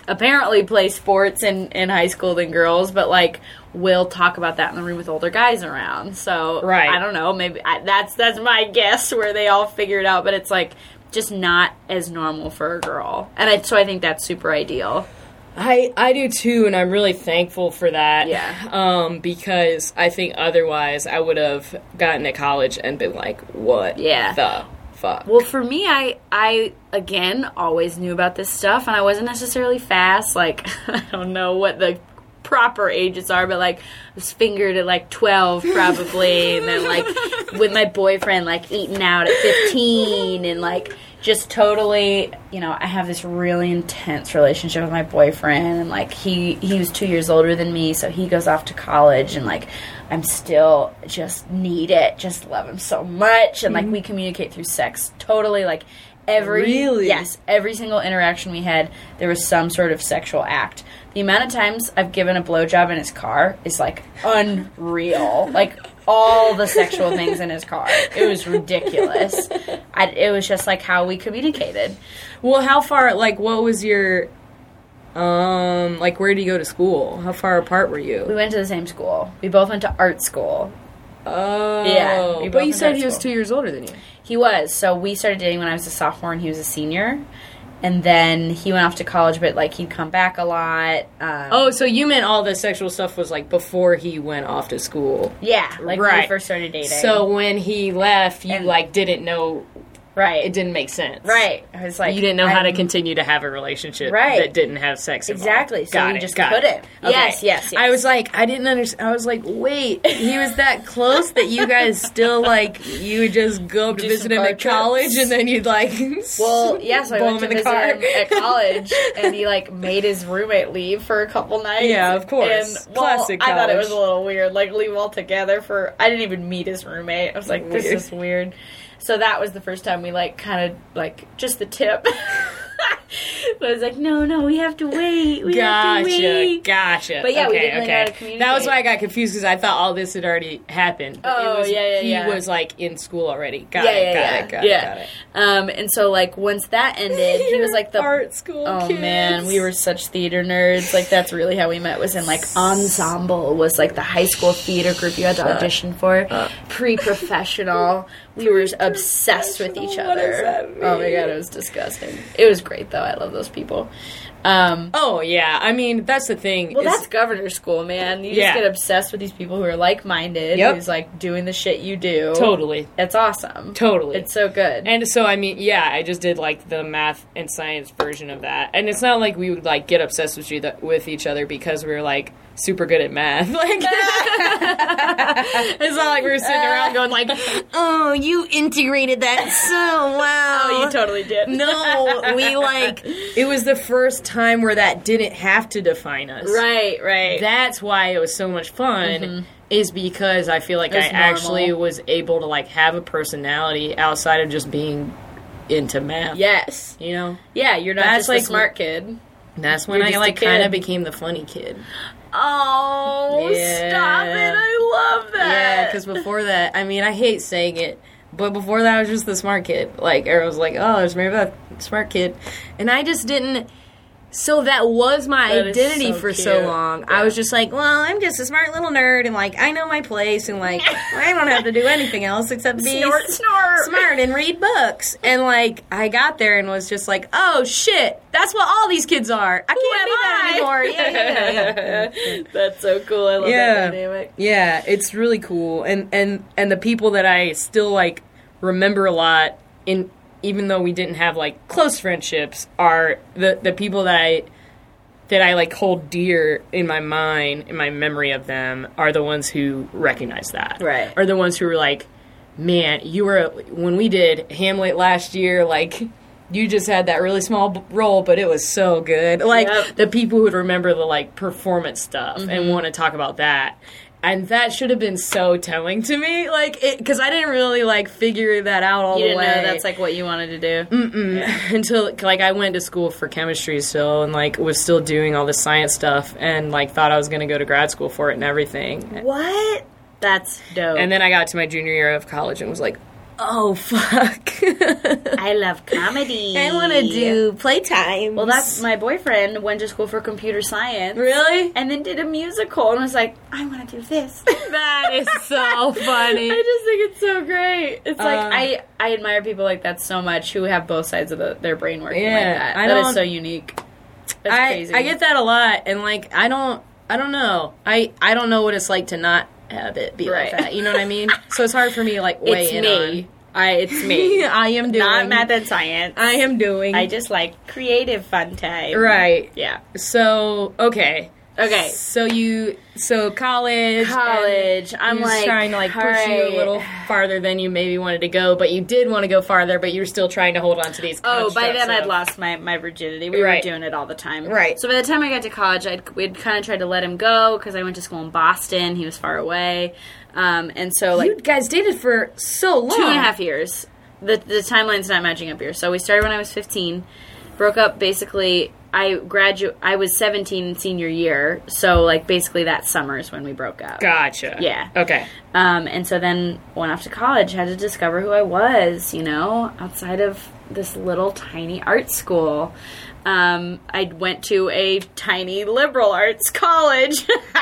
apparently play sports in in high school than girls, but like will talk about that in the room with older guys around. So Right. I don't know. Maybe I, that's that's my guess where they all figure it out, but it's like just not as normal for a girl, and I, so I think that's super ideal. I I do too, and I'm really thankful for that. Yeah. Um, because I think otherwise I would have gotten to college and been like, "What? Yeah. The fuck. Well, for me, I I again always knew about this stuff, and I wasn't necessarily fast. Like I don't know what the proper ages are, but like I was fingered at like twelve probably, and then like with my boyfriend like eating out at fifteen, and like just totally, you know, I have this really intense relationship with my boyfriend, and like he he was two years older than me, so he goes off to college, and like I'm still just need it, just love him so much, and like we mm-hmm. communicate through sex totally, like every Really? yes, every single interaction we had, there was some sort of sexual act. The amount of times I've given a blowjob in his car is like unreal. like all the sexual things in his car. It was ridiculous. I, it was just like how we communicated. Well, how far? Like, what was your, um, like, where did you go to school? How far apart were you? We went to the same school. We both went to art school. Oh, Yeah, But you said he was two years older than you. He was. So we started dating when I was a sophomore and he was a senior. And then he went off to college, but like he'd come back a lot. Um, Oh, so you meant all the sexual stuff was like before he went off to school. yeah, like when we Right. first started dating. So when he left, you And- like didn't know. Right, It didn't make sense. right. I was like, You didn't know how to continue to have a relationship Right. that didn't have sex involved. Exactly. So got you it, just got it. couldn't. Yes, yes, yes. I was like, I didn't understand. I was like, wait, he was that close that you guys still like you would just go up to visit him at college trips. and then you'd like Well, yeah, so I went him to the visit car him at college, and he like made his roommate leave for a couple nights. Yeah, of course. And well, Classic I thought it was a little weird, like leave all together for. I didn't even meet his roommate. I was like, this is weird. So that was the first time we like kind of like just the tip. but I was like, no, no, we have to wait. We have to wait. gotcha. But yeah, we okay, didn't okay. know how to That was why I got confused because I thought all this had already happened. But Oh, it was, yeah, yeah, He yeah. was like in school already. Got yeah, it, yeah, got yeah, it, got yeah. it, got it. Um, and so like once that ended, he was like the art school. Oh kids. man, we were such theater nerds. Like that's really how we met. Was in like ensemble was like the high school theater group you had to audition for. Pre-professional. We were obsessed with each What does other. that Oh my god, it was disgusting. It was great though. I love those people. Um, Oh yeah, I mean that's the thing. well, is- that's governor school, man. You Yeah. just get obsessed with these people who are like-minded. Yep. Who's like doing the shit you do. totally, It's awesome. totally. It's so good. And so, I mean, yeah, I just did like the math and science version of that. And it's not like we would like get obsessed with, you with each other because we were like super good at math. Like, it's not like we were sitting around going like, "Oh, you integrated that so well." oh, you totally did. no, we like it was the first time where that didn't have to define us. Right, right. That's why it was so much fun. Mm-hmm. Is because I feel like I normal. actually was able to like have a personality outside of just being into math. yes. You know? Yeah, you're not That's just like- a smart kid. That's when You're I like kind of became the funny kid. Oh, Yeah. stop it. I love that. Yeah, because before that, I mean, I hate saying it, but before that, I was just the smart kid. Like, everyone was like, oh, there's maybe that smart kid. And I just didn't. So that was my That identity so for so long. Yeah. I was just like, well, I'm just a smart little nerd, and like, I know my place, and like, I don't have to do anything else except be Snort, snort. smart and read books. And like, I got there and was just like, oh shit, that's what all these kids are. I can't be that anymore. Yeah, yeah, yeah. That's so cool. I love Yeah. that dynamic. Yeah, it's really cool, and and and the people that I still like remember a lot, in even though we didn't have like close friendships, are the the people that I that I like hold dear in my mind, in my memory of them, are the ones who recognize that, Right. Are the ones who were like, man, you were when we did Hamlet last year, like. You just had that really small b- role, but it was so good. Like Yep. the people who would remember the like performance stuff Mm-hmm. and want to talk about that. And that should have been so telling to me, like, because I didn't really like figure that out all You the way know that's like what you wanted to do. until like I went to school for chemistry still, and like was still doing all the science stuff, and like thought I was gonna go to grad school for it and everything. What? That's dope. And then I got to my junior year of college and was like, oh fuck, I love comedy. I want to do playtime. Well, that's my boyfriend went to school for computer science. really. And then did a musical and was like, I want to do this. That is so funny. I just think it's so great. It's like Um, I I admire people like that so much who have both sides of the, their brain working like Yeah, that. I That is so unique. That's I, crazy. I get that a lot, and like I don't I don't know I I don't know what it's like to not have it be Right. like that. You know what I mean? so it's hard for me like weigh It's in me. on. I it's me. I am doing. Not math and science. I am doing. I just like creative fun time. right. Yeah. So okay. Okay. So you so college. College. I'm like trying to like push all you a little farther than you maybe wanted to go, but you did want to go farther, but you were still trying to hold on to these. Oh, by then I'd lost my, my virginity. We Right. were doing it all the time. Right. So by the time I got to college, I'd, we'd kind of tried to let him go because I went to school in Boston. He was far away. Um, and so, like, You guys dated for so long. two and a half years. The, the timeline's not matching up here. So we started when I was 15, broke up basically. I gradu- I was 17 senior year. So, like, basically that summer is when we broke up. Gotcha. Yeah. Okay. Um, and so then went off to college, had to discover who I was, you know, outside of this little tiny art school. Um, I went to a tiny liberal arts college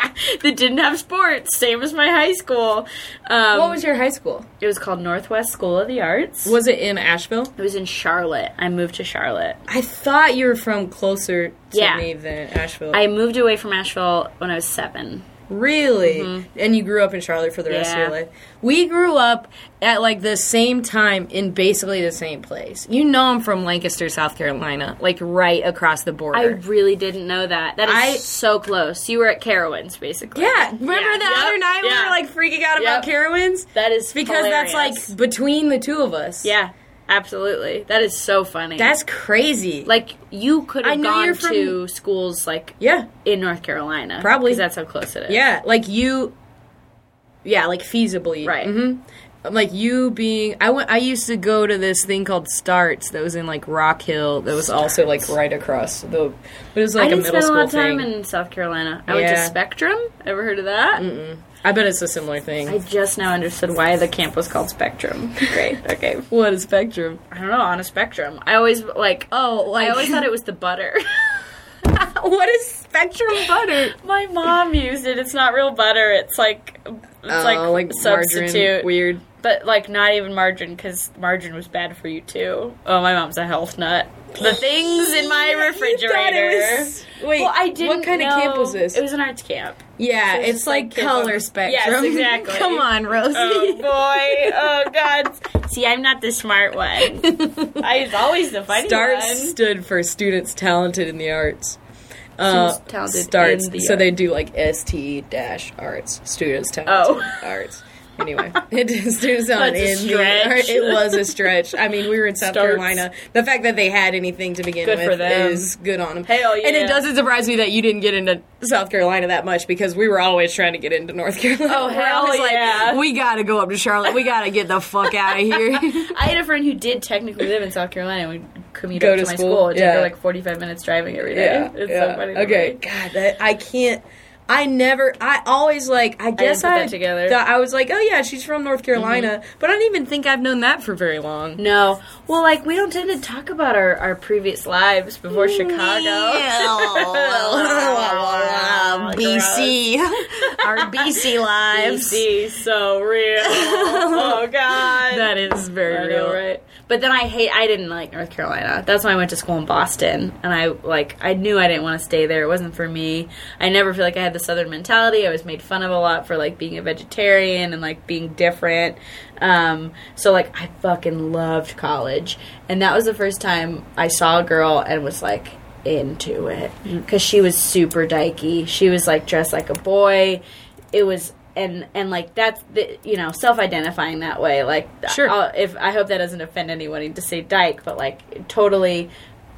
that didn't have sports, same as my high school. Um, What was your high school? it was called Northwest School of the Arts. Was it in Asheville? It was in Charlotte. I moved to Charlotte. I thought you were from closer to Yeah. me than Asheville. I moved away from Asheville when I was seven. Really? And you grew up in Charlotte for the rest of your Mm-hmm. Life? We grew up at like the same time in basically the same place. You know I'm from Lancaster, South Carolina, like right across the border. I really didn't know that. That is I- so close. You were at Carowinds, basically. yeah, remember Yeah. the Yep. other night we were like freaking out about Carowinds? That is Because that's like between the two of us. Yeah, absolutely. That is so funny. That's crazy. like you could I have know gone you're from- to schools like yeah. in North Carolina. Probably. 'cause that's how close it is. Yeah, like you. Yeah, like feasibly. Right. hmm Like you being, I went. I used to go to this thing called Starts that was in like Rock Hill. That was also like right across the. But It was like I a didn't middle spend a school lot of time thing. in South Carolina. I went to Yeah. Spectrum. Ever heard of that? I bet it's a similar thing. I just now understood why the camp was called Spectrum. Great. Okay. what is spectrum! I don't know. On a spectrum. I always like. Oh, like I always thought it was the butter. what is spectrum butter? My mom used it. It's not real butter. It's like it's oh, like, substitute. margarine, weird. But like not even margarine because margarine was bad for you too. Oh, my mom's a health nut. The things in my refrigerator. was- wait, well, I didn't. what kind of camp was this? It was an arts camp. yeah, it's it's, like, like color on- spectrum. Yes, exactly. Come on, Rosie. Oh boy! Oh god! See, I'm not the smart one. I was always the funny Starts one. stood for students talented in the arts. Uh, talented starts, in the so they do like ST dash arts, students talented Oh. arts. Anyway, it is talented That's in the It was a stretch. I mean, we were in South Starts. Carolina. The fact that they had anything to begin Good with is good on them. Hell yeah! And it doesn't surprise me that you didn't get into South Carolina that much because we were always trying to get into North Carolina. Oh, hell yeah. like, we gotta go up to Charlotte. We gotta get the fuck out of here. I had a friend who did technically live in South Carolina. and Would commute Go up to, to my school, school. It took yeah. her like 45 minutes driving every day. Yeah, it's yeah. so funny. Okay, me. God, that, I can't. I never. I always like. I guess I that together. thought- I was like, oh yeah, she's from North Carolina, mm-hmm. but I don't even think I've known that for very long. No, well, like we don't tend to talk about our, our previous lives before Chicago. BC, our BC lives. BC, so real. oh God, That is very I real. right? But then I hate. I didn't like North Carolina. That's why I went to school in Boston, and I like. I knew I didn't want to stay there. It wasn't for me. I never feel like I had the Southern mentality. I was made fun of a lot for like being a vegetarian and like being different. Um, so like I fucking loved college, and that was the first time I saw a girl and was like into it because she was super dykey. She was like dressed like a boy. It was and and like that's the, you know self-identifying that way. Like Sure. I'll, if I hope that doesn't offend anyone to say dyke, but like totally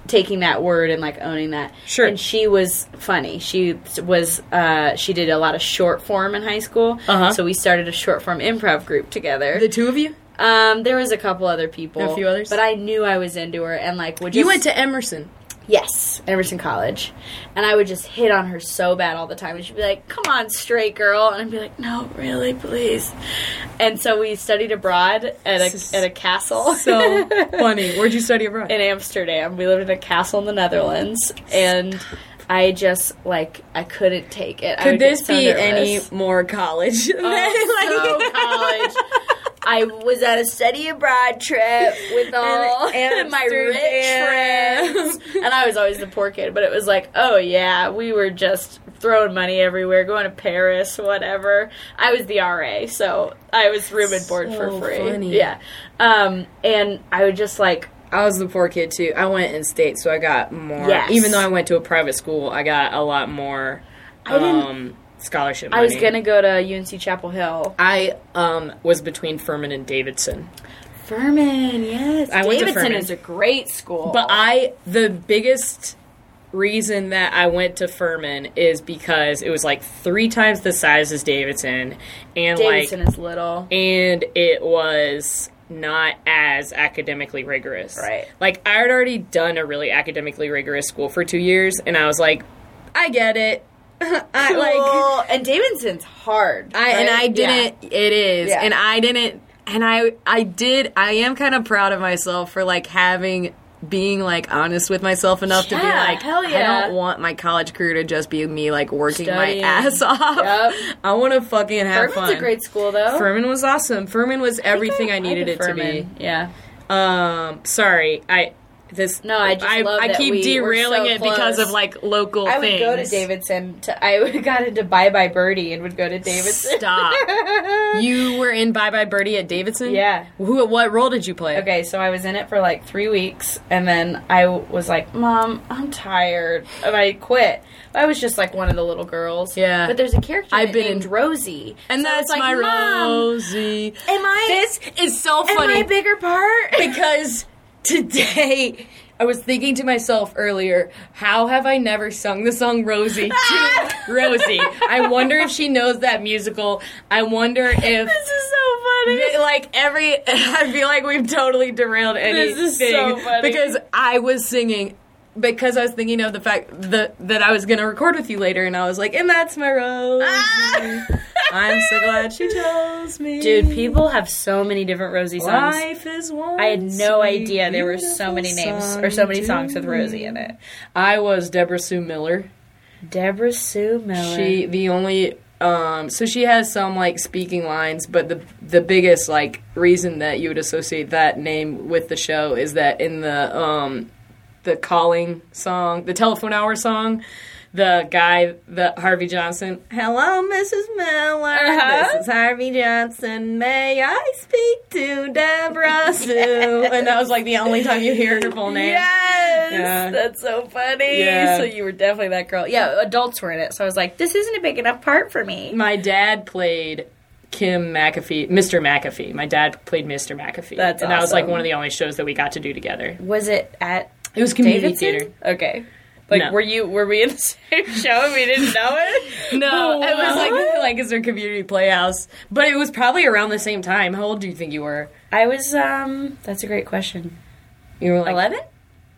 taking that word and like owning that. Sure. And she was funny. She was uh, she did a lot of short form in high school. Uh-huh. So we started a short form improv group together. The two of you? um, there was a couple other people, A few others? but I knew I was into her and like would just, You went to Emerson. Yes, Emerson College. And I would just hit on her so bad all the time. And she'd be like, come on, straight girl. And I'd be like, no, really, please. And so we studied abroad at a, at a castle. So funny. Where'd you study abroad? in Amsterdam. We lived in a castle in the Netherlands. And I just, like, I couldn't take it. Could this so be any more college? than, Oh, so college. I was at a study abroad trip with all and, my rich friends, and I was always the poor kid. But it was like, oh yeah, we were just throwing money everywhere, going to Paris, whatever. I was the RA, so I was room and board for free. funny. Yeah, um, and I would just like I was the poor kid too. I went in state, so I got more. Yes. Even though I went to a private school, I got a lot more I didn't- um, scholarship. I was gonna go to UNC Chapel Hill. I um, was between Furman and Davidson. Furman, yes. I Davidson is a great school. But I, the biggest reason that I went to Furman is because it was like three times the size as Davidson, and Davidson like, is little. and it was not as academically rigorous. Right. Like I had already done a really academically rigorous school for two years, and I was like, I get it. I like. Cool. and Davidson's hard. I and? I didn't. It is, Yeah. and I didn't. And I I did. I am kind of proud of myself for like having being like honest with myself enough to be like, hell yeah. I don't want my college career to just be me like working Studying. my ass off. Yep. I want to fucking Yeah. have Furman's fun. a great school though. Furman was awesome. Furman was everything I, I needed did it to be. Yeah. Um, sorry, I this No, I just I, love I that keep we derailing so it because close. of like local I would things. go to Davidson. To, I got into Bye Bye Birdie and would go to Davidson. Stop. you were in Bye Bye Birdie at Davidson. Yeah. Who? What role did you play? Okay, so I was in it for like three weeks, and then i was like, "Mom, I'm tired," and I quit. I was just like one of the little girls. Yeah. but there's a character I've been named in- Rosie, And So that's like, my Rosie. Am I? This is so am funny I a bigger part? because today I was thinking to myself earlier, how have I never sung the song Rosie to Rosie? I wonder if she knows that musical. I wonder if this is so funny. like every I feel like we've totally derailed anything This is so funny. because I was singing because I was thinking of the fact that that I was going to record with you later and I was like, and that's my Rosie. I'm so glad she chose me. Dude, people have so many different Rosie songs. Life is one. I had no sweet, idea there were so many names or so many songs with Rosie in it. I was Deborah Sue Miller. Deborah Sue Miller. She the only um so she has some like speaking lines, but the the biggest like reason that you would associate that name with the show is that in the um the calling song, the telephone hour song, the guy, the Harvey Johnson. Hello, Mrs. Miller. Uh-huh. This is Harvey Johnson. May I speak to Deborah Sue? and that was like the only time you hear her full name. Yes, Yeah. that's so funny. Yeah. So you were definitely that girl. Yeah, adults were in it. So I was like, this isn't a big enough part for me. My dad played Kim McAfee, Mr. McAfee. My dad played Mr. McAfee. That's and that was like one of the only shows that we got to do together. Was it at It was community Davidson? theater. Okay. Like, No. were you were we in the same show and we didn't know it? No, it was like What? like it's their community playhouse, but it was probably around the same time. How old do you think you were? I was. um That's a great question. You were like Eleven?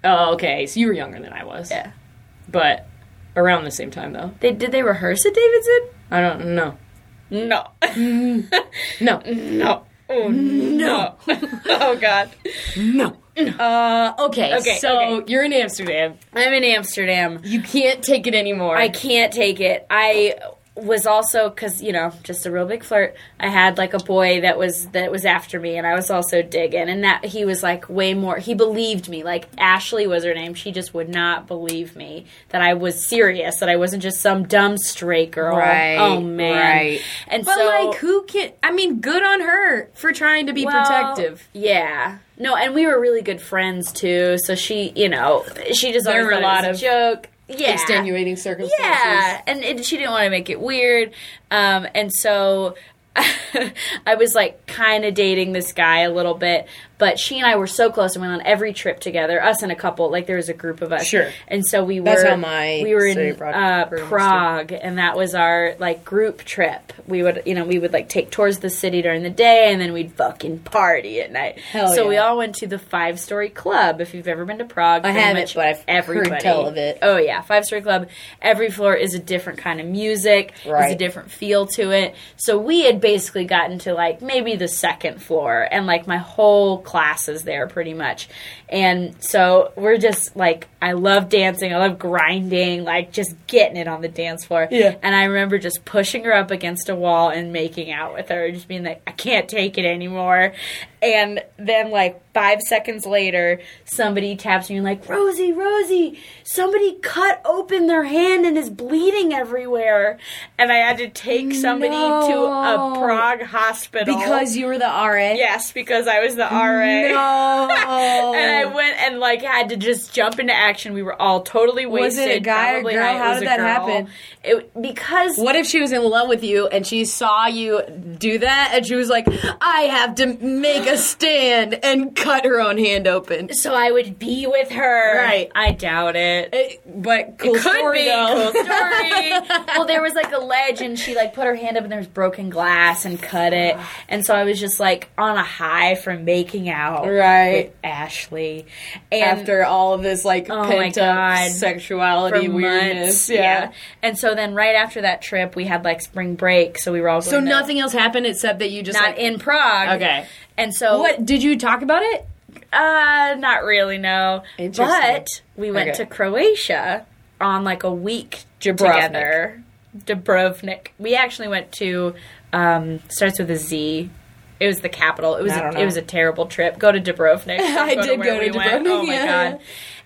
Oh, okay. So you were younger than I was. Yeah. but around the same time though. They did they rehearse at Davidson? I don't know. No. No, no. Oh no. oh god. no. Uh, okay. Okay, So you're in Amsterdam. I'm in Amsterdam. You can't take it anymore. I can't take it. I was also because you know just a real big flirt. I had like a boy that was that was after me, and I was also digging, and that he was like way more. He believed me. Like Ashley was her name. She just would not believe me that I was serious. That I wasn't just some dumb straight girl. Right, Oh man. right. And But so like, who can? I mean, good on her for trying to be well, protective. Yeah. No, and we were really good friends too. So she, you know, she just always a lot of joke. Yeah. Extenuating circumstances. Yeah, and it, she didn't want to make it weird, um, and so I was like kind of dating this guy a little bit. But she and I were so close and went on every trip together. Us and a couple, like there was a group of us. Sure. and so we were. That's how my we were in uh, program was, too. Prague, and that was our like group trip. We would, you know, we would like take tours of the city during the day, and then we'd fucking party at night. Hell so we all went to the Five Story Club. If you've ever been to Prague, I haven't, but I've heard everybody. tell of it. Oh yeah, Five Story Club. Every floor is a different kind of music. There's a different feel to it. So we had basically gotten to like maybe the second floor, and like my whole classes there pretty much. And so we're just like I love dancing, I love grinding, like just getting it on the dance floor. Yeah. And I remember just pushing her up against a wall and making out with her, just being like, I can't take it anymore. And then like five seconds later, somebody taps me and like, Rosie, Rosie, somebody cut open their hand and is bleeding everywhere. And I had to take somebody to a Prague hospital. Because you were the RA. Yes, because I was the RA. No. And I went and like had to just jump into action. We were all totally wasted. Was it a guy or girl? How did that girl. happen? It because What if she was in love with you and she saw you do that and she was like, I have to make a stand and cut her own hand open? so I would be with her. Right. I doubt it. Eh, it- but cool Could story be though. cool story. well, there was like a ledge, and she like put her hand up, and there was broken glass, and cut it. And so I was just like on a high from making out Right. with Ashley. And After all of this like Oh my pent up God. sexuality for weirdness. months, Yeah. And so then right after that trip, we had like spring break, so we were all going So to- nothing else happened except that you just not like, in Prague. Okay. And so What did you talk about it? Uh, not really, no. Interesting. But we went Okay. to Croatia on like a week Dubrovnik. together. Dubrovnik. We actually went to um starts with a Z. It was the capital. It was a, it was a terrible trip. Go to Dubrovnik. I to did go to we went. Dubrovnik, Oh my yeah. god.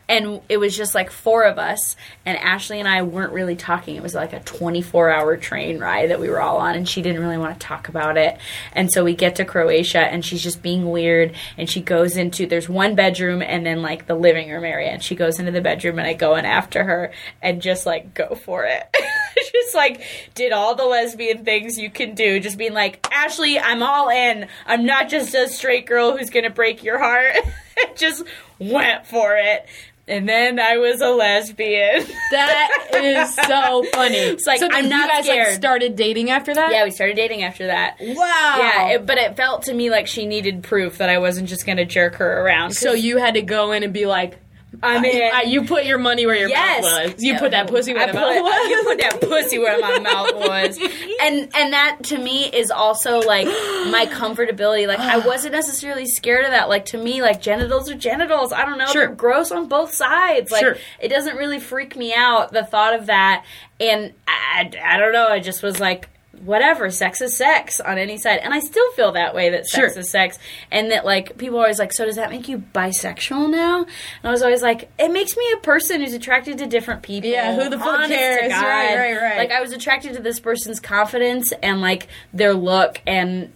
And it was just like four of us, and Ashley and I weren't really talking. It was like a 24 hour train ride that we were all on, and she didn't really want to talk about it. And so we get to Croatia, and she's just being weird. And she goes into there's one bedroom, and then like the living room area. And she goes into the bedroom, and I go in after her, and just like go for it. just like did all the lesbian things you can do, just being like, Ashley, I'm all in. I'm not just a straight girl who's gonna break your heart. just went for it. And then I was a lesbian. That is so funny. It's like, so I'm not you guys like started dating after that? yeah, we started dating after that. Wow. Yeah, it, but it felt to me like she needed proof that I wasn't just gonna jerk her around. so you had to go in and be like, I'm in. I- you put your money where your Yes. mouth was. You put that pussy where I the put, mouth was. You put that pussy where my mouth was, and and that to me is also like my comfortability. Like I wasn't necessarily scared of that. Like to me, like genitals are genitals. I don't know. Sure. They're gross on both sides. Like Sure. it doesn't really freak me out the thought of that. And I, I don't know. I just was like. Whatever, sex is sex on any side, and I still feel that way that sex Sure. is sex, and that like people are always like, so does that make you bisexual now? And I was always like, it makes me a person who's attracted to different people. Yeah, who the fuck cares? Right, right, right. Like I was attracted to this person's confidence and like their look and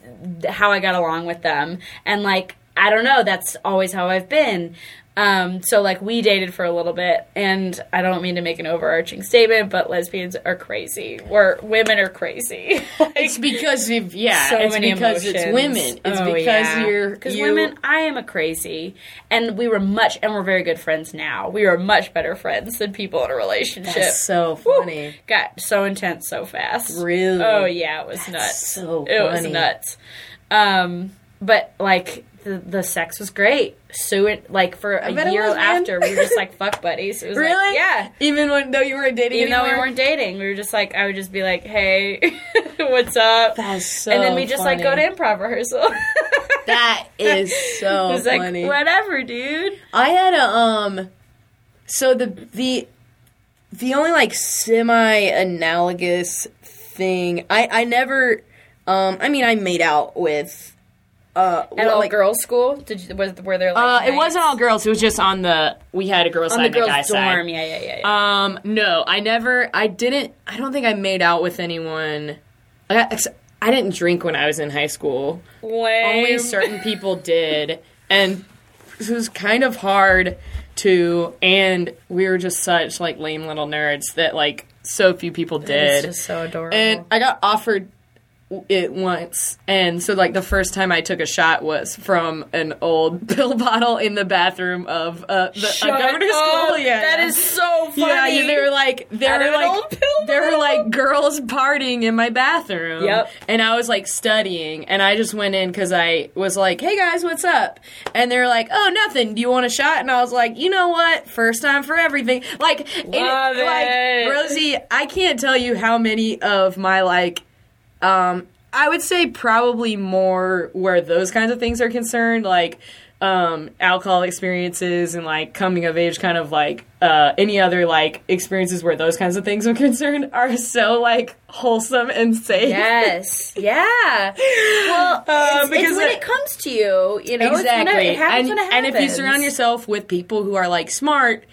how I got along with them, and like I don't know, that's always how I've been. Um, so like we dated for a little bit, and I don't mean to make an overarching statement, but lesbians are crazy. Or women are crazy. It's because of yeah. so it's many because emotions. it's women. It's Oh, because yeah. you're because you, women. I am a crazy, and we were much, and we're very good friends now. We are much better friends than people in a relationship. That's so Woo! funny. Got so intense so fast. Really? Oh yeah, it was nuts. so it was nuts. Um, but like the the sex was great. So it like for a year was, after, we were just like fuck buddies. It was like, Really? yeah. Even when though you weren't dating Even though we weren't dating, we were just like I would just be like, "Hey, what's up?" That's so and then we just like go to improv rehearsal. That is so it was like funny. whatever, dude. I had a um so the the the only like semi analogous thing I I never um I mean I made out with uh At well, all like girls school, did you, was were there like uh it wasn't all girls it was just on the we had a girls on side the and a girls' guy side. dorm? Yeah, yeah, yeah. yeah. Um, no, I never. I didn't. I don't think I made out with anyone. I, I didn't drink when I was in high school. Lame. Only certain people did, and it was kind of hard to. And we were just such like lame little nerds that like so few people It's did. just so adorable. And I got offered it once, and so like the first time I took a shot was from an old pill bottle in the bathroom of uh, the, a Shut governor's up. school. Yeah, that is so funny. yeah, yeah, they were like they Out were like there were like girls partying in my bathroom. Yep. And I was like studying, and I just went in because I was like, "Hey guys, what's up?" And they were like, "Oh, nothing. Do you want a shot?" And I was like, "You know what? First time for everything." Like, it- Love like. Rosie, I can't tell you how many of my like, um. I would say probably more where those kinds of things are concerned, like um, alcohol experiences and like coming of age, kind of like uh, any other like experiences where those kinds of things are concerned, are so like wholesome and safe. Yes. Yeah. Well, Uh, because it's when it- it comes to you, you know. it's when it- exactly It, happens and, when it and if you surround yourself with people who are like smart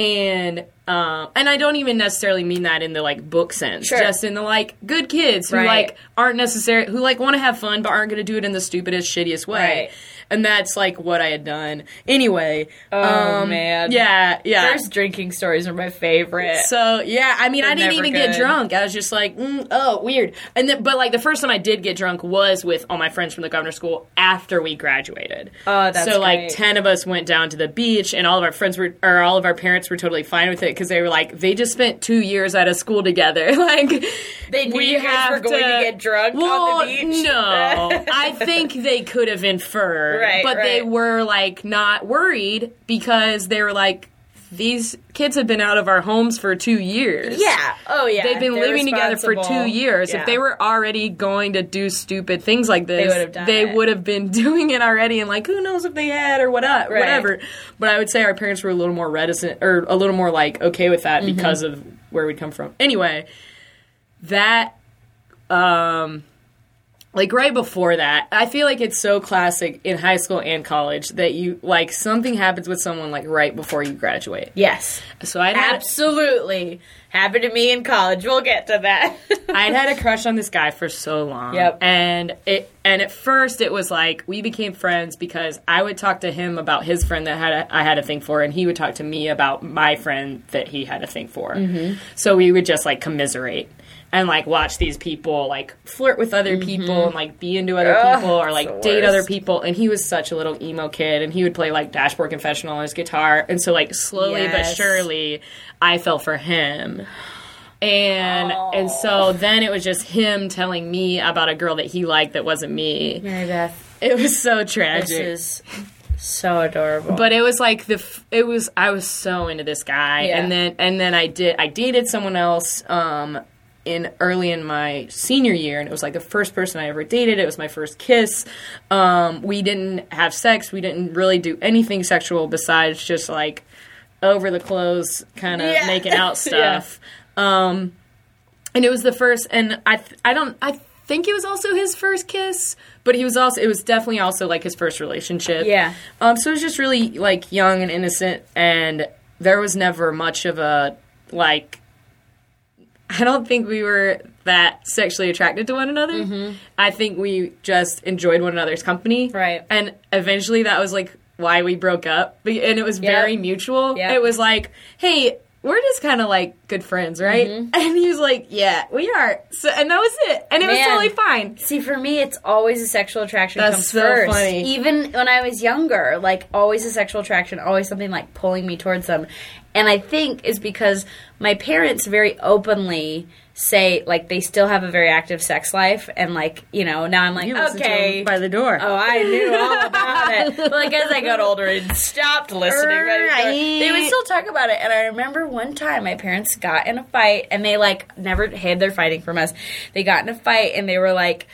and um and i don't even necessarily mean that in the like book sense Sure. just in the like good kids who Right. like aren't necessary who like want to have fun but aren't going to do it in the stupidest shittiest way Right. And that's like what i had done anyway Oh, um, man. yeah yeah First drinking stories are my favorite. so yeah, I mean, I They're didn't never even get drunk. I was just like, mm, oh, weird. And then, but like the first time I did get drunk was with all my friends from the governor school after we graduated. Oh, that's so like ten of us went down to the beach, and all of our friends were, or all of our parents were totally fine with it because they were like, they just spent two years out of school together. like They knew we you guys were going to get drunk on the well, beach? No, I think they could have inferred, Right, but they were like not worried because they were like, these kids have been out of our homes for two years. yeah. Oh, yeah. They've been They're living together for two years. Yeah. If they were already going to do stupid things like this, would have done they would have been doing it already. And like, who knows if they had or what, Right. whatever. But I would say our parents were a little more reticent or a little more like okay with Mm-hmm. that because of where we'd come from. Anyway, that um like right before that i feel like it's so classic in high school and college that you like something happens with someone like right before you graduate Yes. so i Absolutely. Happened to me in college. We'll get to that. I'd had a crush on this guy for so long. Yep. And it and at first it was like we became friends because I would talk to him about his friend that had a, I had a thing for, and he would talk to me about my friend that he had a thing for. Mm-hmm. So we would just like commiserate and like watch these people like flirt with other people and like be into other Ugh, people or like date other people. And he was such a little emo kid, and he would play like Dashboard Confessional on his guitar. And so like slowly but surely, I fell for him and Oh. and so then it was just him telling me about a girl that he liked that wasn't me. Mary Beth, It was so this tragic. is so adorable. but it was like the f- it was I was so into this guy, Yeah. and then and then I did I dated someone else um, in early in my senior year, and it was like the first person I ever dated. It was my first kiss. Um, we didn't have sex. We didn't really do anything sexual besides just like over the clothes, kind of Yeah. making out Yeah. stuff. Um, and it was the first, and I th- I don't I think it was also his first kiss, but he was also it was definitely also like his first relationship. Yeah. Um, so it was just really like young and innocent, and there was never much of a like. I don't think we were that sexually attracted to one another. I think we just enjoyed one another's company. Right. And eventually that was like why we broke up. And it was very mutual. Yep. It was like, hey, we're just kind of like good friends, right? Mm-hmm. And he was like, yeah, we are. So, and that was it. And it was totally fine. See, for me, it's always a sexual attraction That's comes so first. funny. Even when I was younger, like always a sexual attraction, always something like pulling me towards them. And I think is because my parents very openly say like they still have a very active sex life, and like you know now I'm like You okay. by the door. Oh, I knew all about it. But like as I got older and stopped listening, by the Right. they would still talk about it. And I remember one time my parents got in a fight, and they like never hid their fighting from us. They got in a fight, and they were like,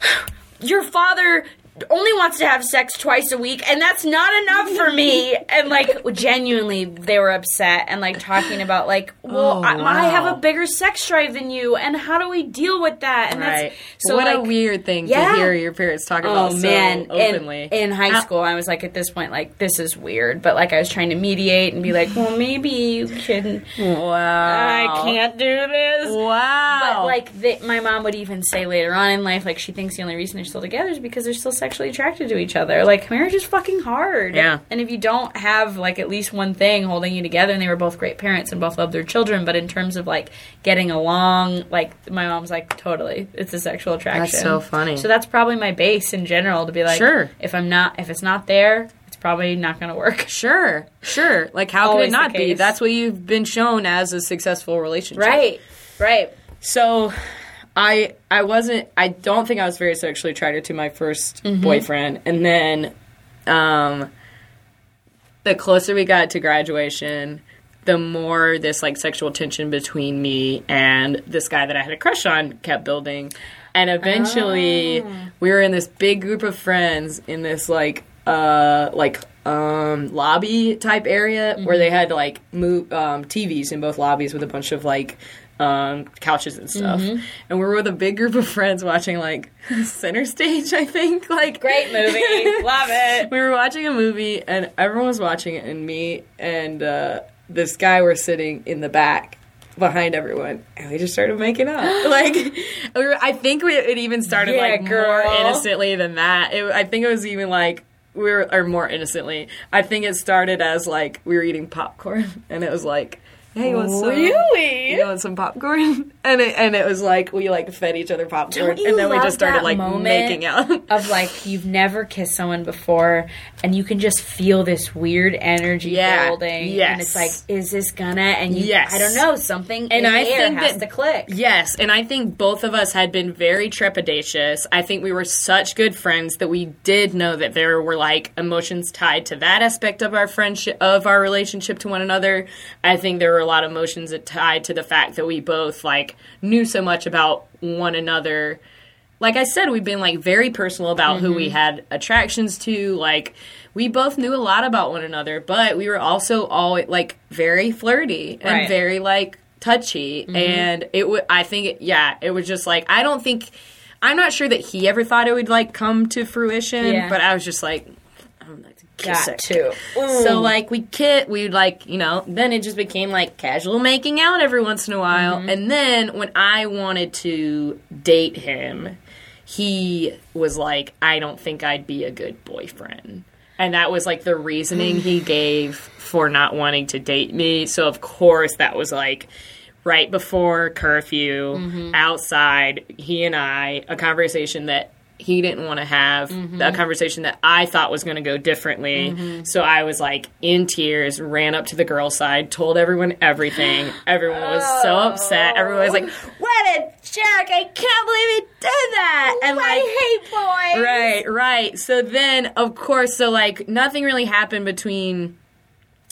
"Your father." Only wants to have sex twice a week, and that's not enough for me. And like, genuinely, they were upset and like talking about like, well, Oh, I, I have a bigger sex drive than you, and how do we deal with that? And Right. that's so what a weird thing Yeah. to hear your parents talk Oh about so man! openly. In, in high school, I was like, at this point, like this is weird. But like, I was trying to mediate and be like, well, maybe you can. Wow. I can't do this. Wow. But like, the, my mom would even say later on in life, like she thinks the only reason they're still together is because they're still sexually attracted to each other. Like marriage is fucking hard. Yeah. And if you don't have like at least one thing holding you together, and they were both great parents and both loved their children, but in terms of like getting along, like my mom's like totally, it's a sexual attraction. That's so funny. So that's probably my base in general to be like, Sure. if I'm not, if it's not there, it's probably not going to work. Sure, sure. Like, how could it not be? That's what you've been shown as a successful relationship. Right. Right. So, I I wasn't. I don't think I was very sexually attracted to my 1st Mm-hmm. boyfriend, and then, um, the closer we got to graduation, the more this like sexual tension between me and this guy that I had a crush on kept building. and eventually Oh. we were in this big group of friends in this like uh like um lobby type area Mm-hmm. where they had like move um TVs in both lobbies with a bunch of like um couches and stuff Mm-hmm. and we were with a big group of friends watching like center stage i think like Great movie. Love it. we were watching a movie and everyone was watching it and me and uh, this guy were sitting in the back behind everyone and we just started making out like we were, i think we, it even started Yeah, like more girl. innocently than that it, i think it was even like we were or more innocently i think it started as like we were eating popcorn and it was like hey what's some Really? you want some popcorn and it, and it was like we like fed each other popcorn Don't you and then we love just started that like moment making out of like you've never kissed someone before and you can just feel this weird energy Yeah, building and yes. it's like is this gonna and you Yes. I don't know something And in I the air think has that- to click Yes, and I think both of us had been very trepidatious. I think we were such good friends that we did know that there were like emotions tied to that aspect of our friendship of our relationship to one another. I think there were lot of emotions that tied to the fact that we both like knew so much about one another. Like I said, we've been like very personal about who Mm-hmm. we had attractions to. Like we both knew a lot about one another, but we were also all like very flirty and Right. very like touchy and it would i think it, yeah it was just like i don't think i'm not sure that he ever thought it would like come to fruition Yeah. but i was just like kiss got it. so like we kit we like you know then it just became like casual making out every once in a while Mm-hmm. and then when i wanted to date him he was like i don't think i'd be a good boyfriend and that was like the reasoning he gave for not wanting to date me so of course that was like right before curfew Mm-hmm. outside he and i a conversation that he didn't want to have Mm-hmm. a conversation that i thought was going to go differently. So i was like in tears ran up to the girl side told everyone everything. Everyone was so upset. Everyone was like what a jerk. I can't believe he did that. And like hate boys Right, right. So then, of course, so like nothing really happened between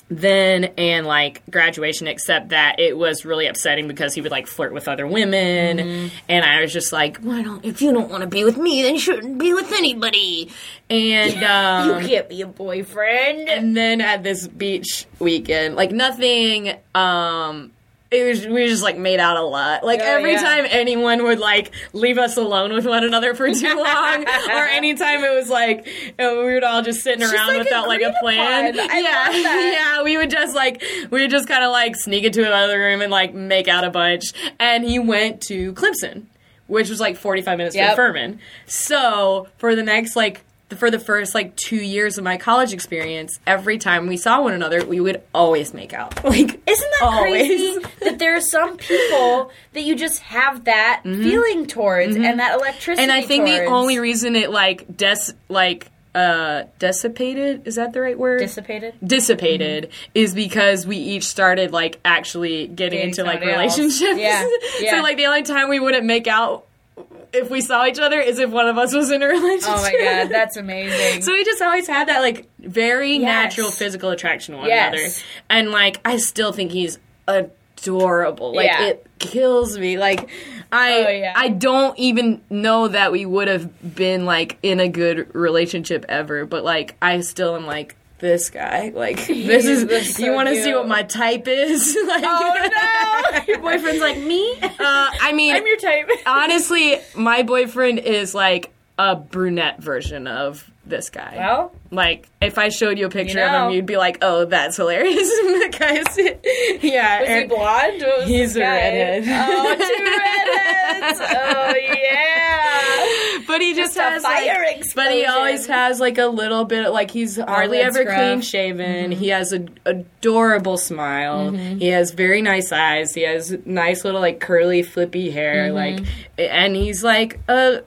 then and like graduation except that it was really upsetting because he would like flirt with other women Mm-hmm. and I was just like, why don't if you don't want to be with me then you shouldn't be with anybody. And um you can't be a boyfriend and then at this beach weekend, like nothing um it was we just like made out a lot. Like Oh, every yeah. time anyone would like leave us alone with one another for too long, or anytime it was like uh, we would all just sitting around like without like a plan. Yeah, yeah, we would just like we would just kind of like sneak into another room and like make out a bunch. And he went to Clemson, which was like forty five minutes Yep. from Furman. So for the next like for the first like two years of my college experience, every time we saw one another, we would always make out. Like, Isn't that always. crazy that there are some people that you just have that feeling towards and that electricity? Mm-hmm. And I think the only reason it like des like uh dissipated is that the right word? dissipated. dissipated is because we each started like actually getting Dating into like relationships. Yeah, yeah. so like the only time we wouldn't make out if we saw each other is if one of us was in a relationship. Oh my god, that's amazing. So we just always had that like very Yes. natural physical attraction to one Yes. another. And like I still think he's adorable. Like Yeah. it kills me. Like I Oh, yeah. I don't even know that we would have been like in a good relationship ever, but like I still am like this guy. Like this He's is just you want to see what my type is? like oh no, your boyfriend's like me. uh, I mean I'm your type. honestly, my boyfriend is like a brunette version of this guy. well, Like, if I showed you a picture You of him, you'd be like, "Oh, that's hilarious." guy's, yeah, was he blonde? Was He's a redhead. Oh, two redheads. Oh yeah. but he just, Just a has fire like, but he always has like a little bit. Like he's hardly ever clean shaven. Mm-hmm. He has an adorable smile. Mm-hmm. He has very nice eyes. He has nice little like curly flippy hair. Mm-hmm. Like, and he's like a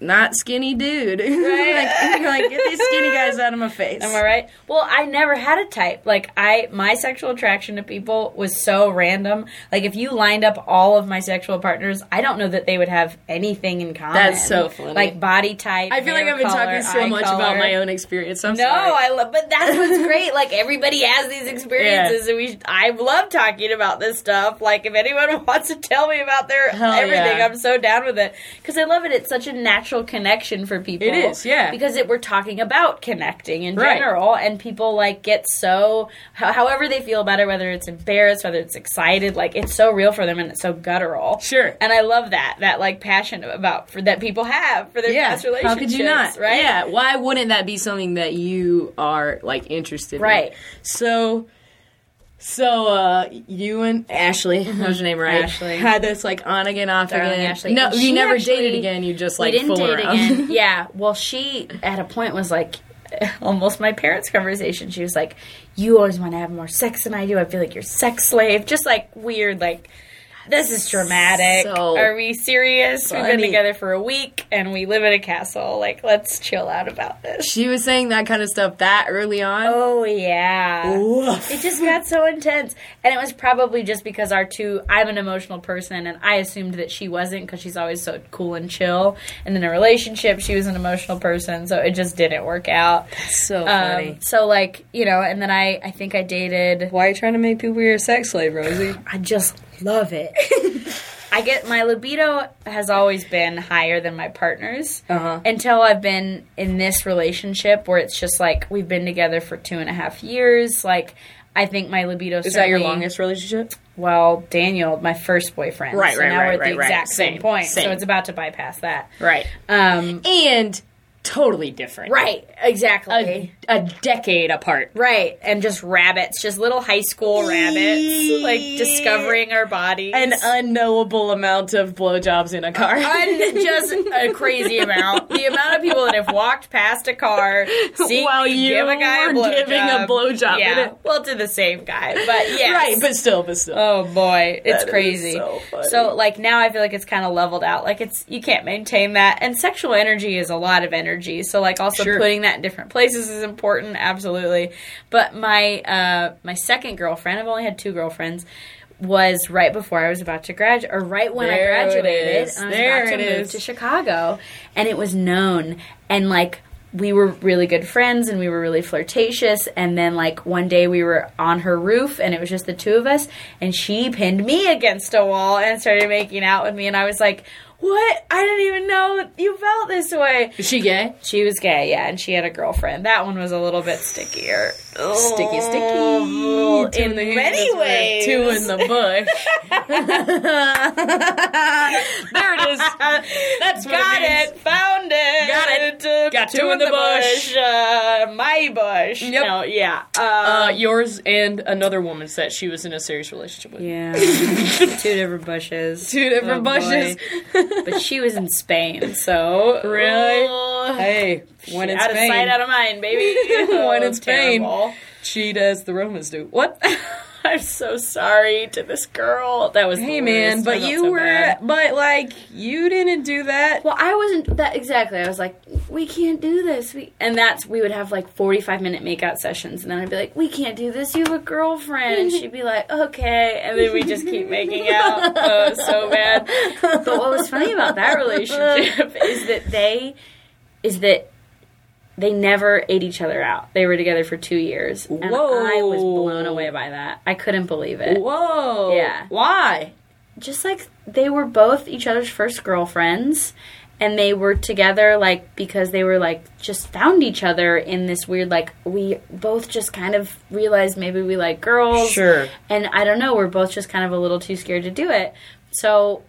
not skinny dude. like, like get these skinny guys out of my face. Am I right? Well, I never had a type. Like I, my sexual attraction to people was so random. Like if you lined up all of my sexual partners, I don't know that they would have anything in common. That's so funny. Like body type. I feel like I've been color, talking so much color. about my own experience. I'm No, sorry. I love, but that's what's great. Like everybody has these experiences, and we. Should, I love talking about this stuff. Like if anyone wants to tell me about their Hell everything, yeah. I'm so down with it because I love it. It's such a natural connection for people. It is, yeah. Because it, we're talking about connecting in Right. general, and people like get so ho- however they feel about it, whether it's embarrassed, whether it's excited, like it's so real for them and it's so guttural. Sure. And I love that that like passion about for that people have for their yeah. past relationships. How could you not? Right? Yeah. Why wouldn't that be something that you are like interested Right. in? Right. So. So, uh, you and Ashley, that was your name, right? Ashley. Had this like on again, off Darling again. Ashley. No, you never actually- dated again. You just like we didn't date around. again. yeah. Well, she at a point was like almost my parents' conversation. She was like, "You always want to have more sex than I do. I feel like you're sex slave." Just like weird, like. This is dramatic. So Are we serious? We've been together for a week and we live in a castle. Like, let's chill out about this. She was saying that kind of stuff that early on. Oh yeah. Woof. It just got so intense. And it was probably just because our two, I'm an emotional person, and I assumed that she wasn't because she's always so cool and chill. And in a relationship, she was an emotional person, so it just didn't work out. so funny. Um, so, like, you know, and then I, I think I dated, Why are you trying to make people your sex slave, Rosie? I just love it. I get my libido has always been higher than my partner's Uh-huh. until I've been in this relationship where it's just like we've been together for two and a half years. Like I think my libido Is that your longest relationship? Well, Daniel, my first boyfriend. Right, so right, now right, we're at the right, right. exact same, Same, point. same. So it's about to bypass that. Right. Um, And totally different. right, exactly. A, a decade apart. Right, and just rabbits, just little high school rabbits, like discovering our bodies. An unknowable amount of blowjobs in a car. Un- just a crazy amount. The amount of people that have walked past a car, seeing While you give a guy a were blowjob. giving a blowjob in Yeah, well, to the same guy, but yeah. Right, but still, but still. Oh boy, it's That crazy. so funny. like now I feel like it's kind of leveled out. Like it's you can't maintain that. And sexual energy is a lot of energy. So like also Sure. putting that in different places is important, absolutely. But my uh my second girlfriend, I've only had two girlfriends, was right before I was about to graduate or right when There I graduated and I was There about to move is. to Chicago and it was known and like we were really good friends and we were really flirtatious and then like one day we were on her roof and it was just the two of us and she pinned me against a wall and started making out with me and I was like what? I didn't even know you felt this way. Is she gay? she was gay yeah and she had a girlfriend. That one was a little bit stickier Sticky, sticky. Oh, Two in the many ways Two in the bush. there it is. That's Got means. it, found it, Got it. Uh, Got two in the bush. Uh, my bush. Yep. No, yeah. Uh, Uh, yours and another woman's that she was in a serious relationship with. yeah. Two different bushes. Two different Oh, bushes. but she was in Spain, so Really? Oh, hey, when in out Spain, of sight, out of mind, baby. When in Oh, Spain. terrible. cheat as the Romans do. What? I'm so sorry to this girl. That was hey man. But you so were, bad. but like you didn't do that. Well, I wasn't that exactly. I was like, we can't do this. We and that's we would have like forty five minute makeout sessions, and then I'd be like, we can't do this. You have a girlfriend, and she'd be like, okay, and then we just keep making out. Oh, so bad. But what was funny about that relationship is that they is that they never ate each other out. They were together for two years, and I was blown away by that. I couldn't believe it. Whoa. Yeah. Why? just like they were both each other's first girlfriends and they were together like because they were like just found each other in this weird like we both just kind of realized maybe we like girls Sure. and i don't know we're both just kind of a little too scared to do it so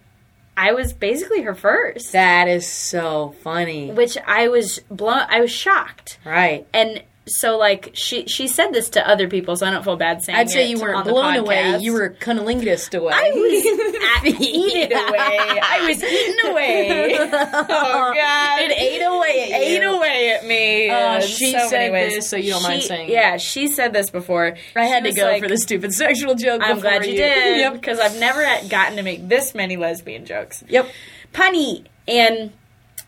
i was basically her first That is so funny. which i was blown i was shocked Right. and so like she she said this to other people so i don't feel bad saying I'd say it you weren't blown away. You were cunnilingus away. I was eaten away. I was eaten away. Oh God! It ate away at ate you. away at me. Uh, she so said this, so you don't mind She- saying Yeah, she said this before. I had to go like, for the stupid sexual joke. I'm glad you did Yep. because I've never gotten to make this many lesbian jokes. Yep. Punny and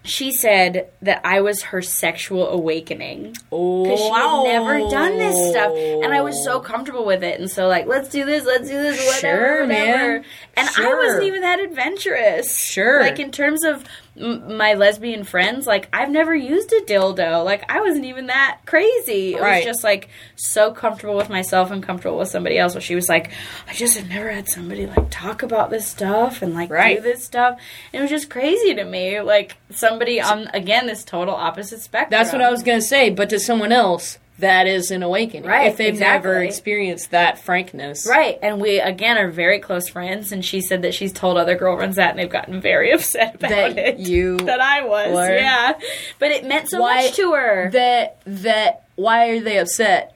she said that I was her sexual awakening. Oh, because she had never done this stuff, and I was so oh. comfortable with it. And so, like, let's do this, let's do this, whatever, Sure, whatever. man. And I wasn't even that adventurous. Sure. like in terms of m- my lesbian friends, like I've never used a dildo. Like I wasn't even that crazy. It Right. was just like so comfortable with myself and comfortable with somebody else. Where she was like, I just have never had somebody like talk about this stuff and like Right. do this stuff. And it was just crazy to me. Like somebody on again this total opposite spectrum. That's what I was gonna say. But to someone else, that is an awakening. Right, If they've never exactly. experienced that frankness. Right, and we again are very close friends, and she said that she's told other girlfriends that, and they've gotten very upset about That it. you that I was, were. yeah, but it meant so Why- much to her That that why are they upset?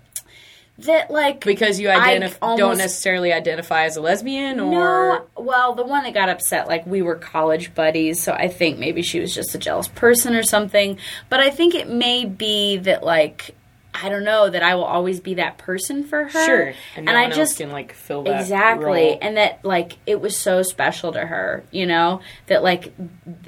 that like Because you identif- don't necessarily identify as a lesbian or no, well, the one that got upset, like we were college buddies, so I think maybe she was just a jealous person or something. But I think it may be that like I don't know that I will always be that person for her. Sure. And, no I just can like fill that exactly role. and that like it was so special to her you know that like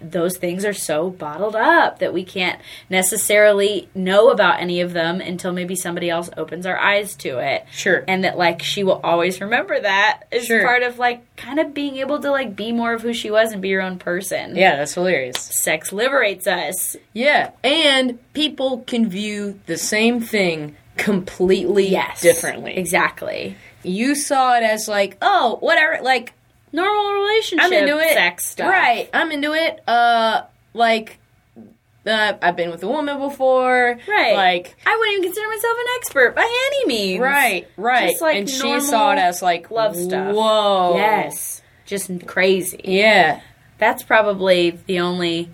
those things are so bottled up that we can't necessarily know about any of them until maybe somebody else opens our eyes to it Sure. and that like she will always remember that as Sure. part of like kind of being able to like be more of who she was and be your own person yeah, that's hilarious. sex liberates us Yeah, and people can view the same thing completely yes differently. exactly You saw it as like, oh, whatever, like normal relationship I'm into it. sex stuff Right, I'm into it. Uh, like, uh, I've been with a woman before. Right. Like, I wouldn't even consider myself an expert by any means. right, right. Just like and she saw it as like love stuff. Whoa. Yes. Just crazy. Yeah. That's probably the only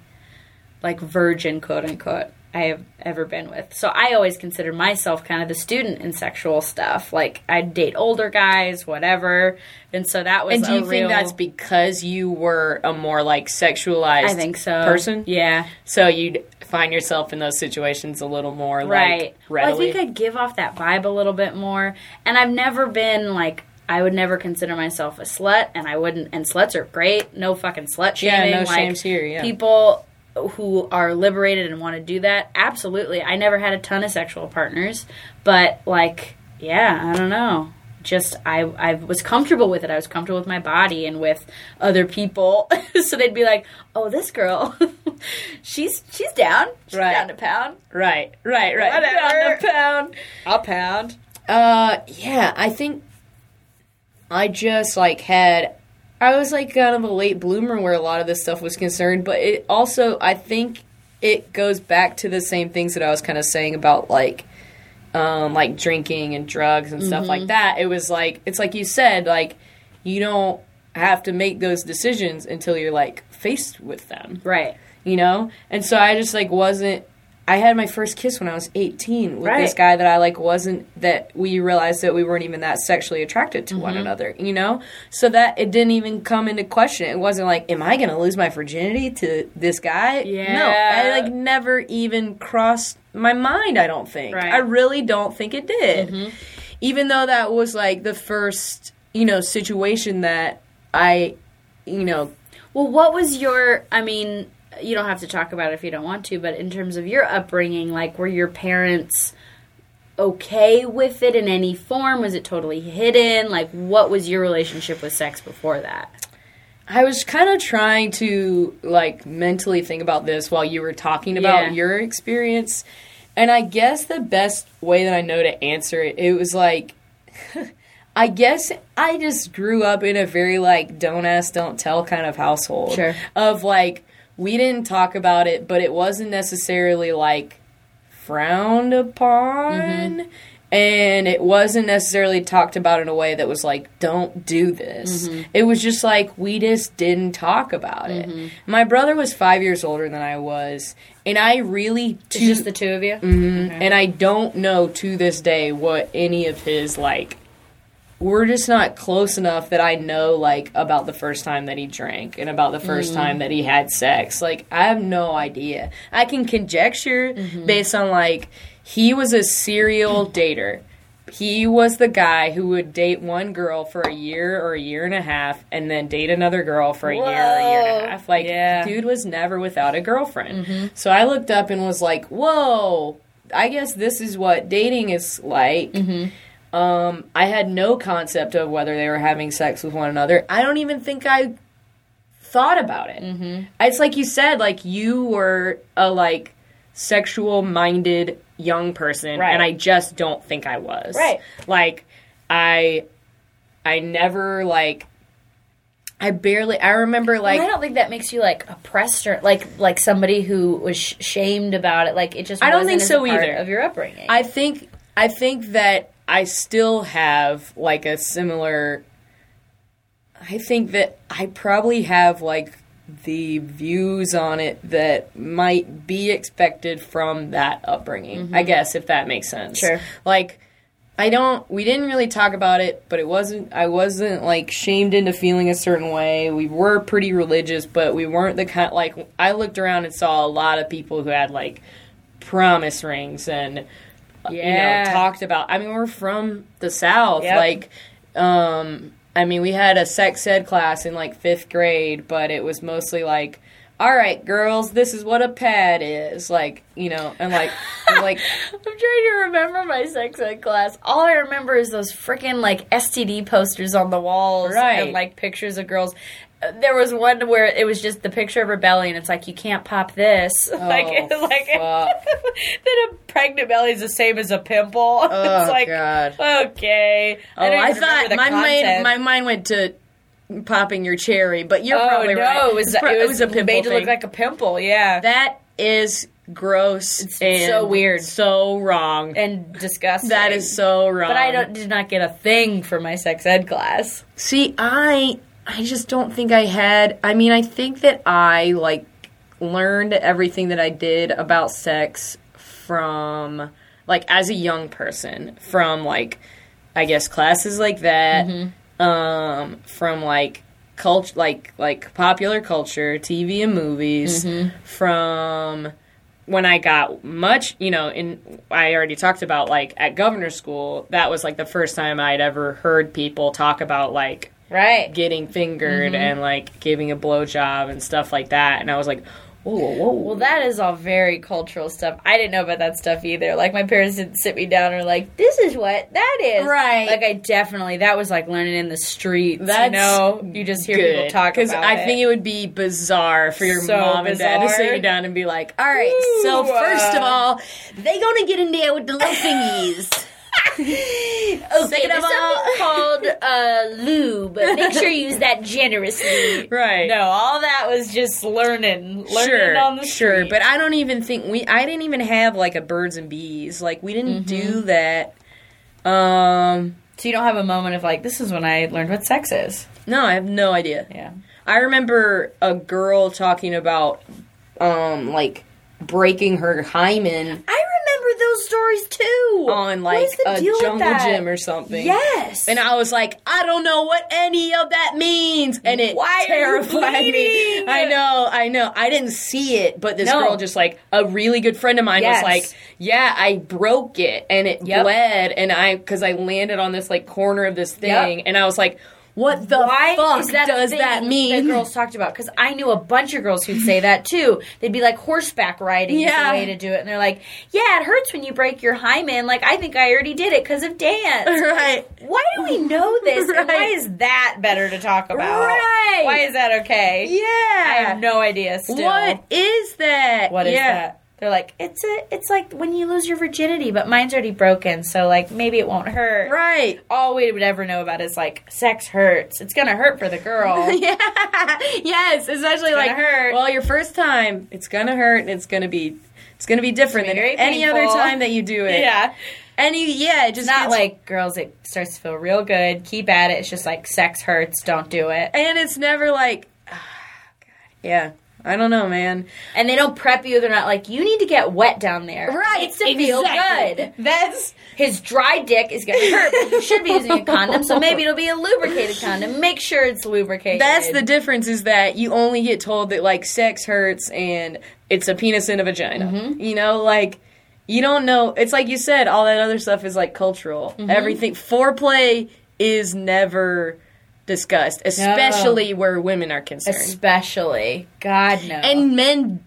like virgin quote unquote I have ever been with. So I always consider myself kind of the student in sexual stuff. Like I'd date older guys, whatever. And so that was And do you real, think that's because you were a more like sexualized I think so. person? Yeah. So you'd find yourself in those situations a little more right. like Well, I readily. think I'd give off that vibe a little bit more. And I've never been like I would never consider myself a slut, and I wouldn't. And sluts are great. No fucking slut shaming. Yeah, no like, shames here, yeah. People who are liberated and want to do that, absolutely. I never had a ton of sexual partners, but like, yeah, I don't know. Just I I was comfortable with it. I was comfortable with my body and with other people. so they'd be like, "Oh, this girl, she's she's down. She's Right. down to pound. right, right, right. Whatever. Pound to pound. I'll pound." Uh, yeah, I think I just like had. I was like kind of a late bloomer where a lot of this stuff was concerned, but it also I think it goes back to the same things that I was kind of saying about like um like drinking and drugs and stuff like that. It was like it's like you said like you don't have to make those decisions until you're like faced with them Right. you know and so i just like wasn't i had my first kiss when i was 18 with this guy that i like wasn't that we realized that we weren't even that sexually attracted to Mm-hmm. one another you know so that it didn't even come into question it wasn't like am i gonna lose my virginity to this guy Yeah. no i like never even crossed my mind i don't think Right. i really don't think it did even though that was like the first you know situation that i you know Well, what was your? I mean, you don't have to talk about it if you don't want to, but in terms of your upbringing, like, were your parents okay with it in any form? Was it totally hidden? Like, what was your relationship with sex before that? I was kind of trying to like mentally think about this while you were talking about Yeah. your experience. And I guess the best way that I know to answer it, it was like I guess I just grew up in a very like don't ask, don't tell kind of household. Sure. Of like we didn't talk about it, but it wasn't necessarily like frowned upon. Mm-hmm. And it wasn't necessarily talked about in a way that was like, don't do this. Mm-hmm. It was just like, we just didn't talk about Mm-hmm. it. My brother was five years older than I was. And I really, It's to, just the two of you? Mhm. and I don't know to this day what any of his, like, we're just not close enough that I know, like, about the first time that he drank and about the 1st mm-hmm. time that he had sex. Like, I have no idea. I can conjecture mm-hmm. based on, like, he was a serial dater he was the guy who would date one girl for a year or a year and a half and then date another girl for a year or a year and a half. Like, Yeah. dude was never without a girlfriend. Mm-hmm. So I looked up and was like, whoa, I guess this is what dating is like. Um, I had no concept of whether they were having sex with one another. I don't even think I thought about it. Mm-hmm. It's like you said, like you were a like sexual minded young person, Right. and I just don't think I was. Right. Like I, I never like. I barely. I remember like I don't think that makes you like oppressed or like like somebody who was sh- shamed about it. Like it just I don't wasn't think so part either. of your upbringing. I think I think that I still have like a similar I think that I probably have like the views on it that might be expected from that upbringing. I mm-hmm. guess if that makes sense. Sure. Like I don't we didn't really talk about it, but it wasn't I wasn't like shamed into feeling a certain way. We were pretty religious, but we weren't the kind like I looked around and saw a lot of people who had like promise rings and you Yeah. know talked about I mean we're from the south Yep. like um I mean we had a sex ed class in like 5th grade but it was mostly like all right girls this is what a pad is like you know and like and, like I'm trying to remember my sex ed class. All I remember is those freaking like STD posters on the walls Right. and like pictures of girls. There was one where it was just the picture of her belly, and it's like you can't pop this. like, Oh, like fuck. then a pregnant belly is the same as a pimple. Oh, it's like God. okay. oh I remember thought my mind my mind went to popping your cherry but you're oh probably no, right it was pro- it was, a pimple made to look like a pimple. Yeah, that is gross and so weird. so wrong and disgusting. that is so wrong But I don't did not get a thing for my sex ed class. See, I I just don't think I had. I mean, I think that I like learned everything that I did about sex from like as a young person from like I guess classes like that um from like culture like like popular culture, TV and movies from when I got much, you know, in I already talked about like at governor school, that was like the first time I'd ever heard people talk about like Right. getting fingered and like giving a blowjob and stuff like that. And I was like, whoa, whoa, whoa. Well, that is all very cultural stuff. I didn't know about that stuff either. Like my parents didn't sit me down and like, "This is what that is." Right. Like I definitely that was like learning in the streets. That's you know, you just hear people talk because I it. think it would be bizarre for your So mom and dad to sit you down and be like, "All right, so Ooh, first of uh, all, they gonna get in there with the little thingies." Okay, Second of all- something called uh, lube. Make sure you use that generously. Right. No, all that was just learning, learning sure, on the sure, street. but I don't even think we. I didn't even have like a birds and bees. Like we didn't Mm-hmm. do that. Um, so you don't have a moment of like, this is when I learned what sex is. no, I have no idea. Yeah. I remember a girl talking about, um, like breaking her hymen I those stories too. on like a jungle gym or something. Yes. And I was like, I don't know what any of that means, and it Why terrified me. I know, I know. I didn't see it, but this No. girl, just like a really good friend of mine, Yes. was like, "Yeah, I broke it, and it Yep. bled, and I because I landed on this like corner of this thing, Yep. and I was like." What the Why fuck that does that mean? That girls talked about because I knew a bunch of girls who'd say that too. They'd be like horseback riding is Yeah. the way to do it, and they're like, "Yeah, it hurts when you break your hymen." Like I think I already did it because of dance. right. Why do we know this? And why is that better to talk about? Right. Why is that okay? Yeah. I have no idea. Still, What is that? What is Yeah. that? They're like, it's a, it's like when you lose your virginity, but mine's already broken, so like maybe it won't hurt. Right. All we would ever know about is like sex hurts. It's gonna hurt for the girl. yeah. Yes, especially like hurt. well, your first time, it's gonna hurt and it's gonna be it's gonna be different than gonna be very any other time that you do it. yeah, Any yeah, it just not gets- like girls. It starts to feel real good. Keep at it. It's just like sex hurts. Don't do it. and it's never like God. Yeah. I don't know, man. And they don't prep you. They're not like you need to get wet down there. Right. It's to feel good. That's His dry dick is gonna hurt, but you should be using a condom. So maybe it'll be a lubricated condom. Make sure it's lubricated. that's the difference is that you only get told that like sex hurts and it's a penis and a vagina. Mm-hmm. You know, like you don't know. It's like you said, all that other stuff is like cultural. Mm-hmm. Everything foreplay is never discussed, especially where women are concerned. Especially, God no. and men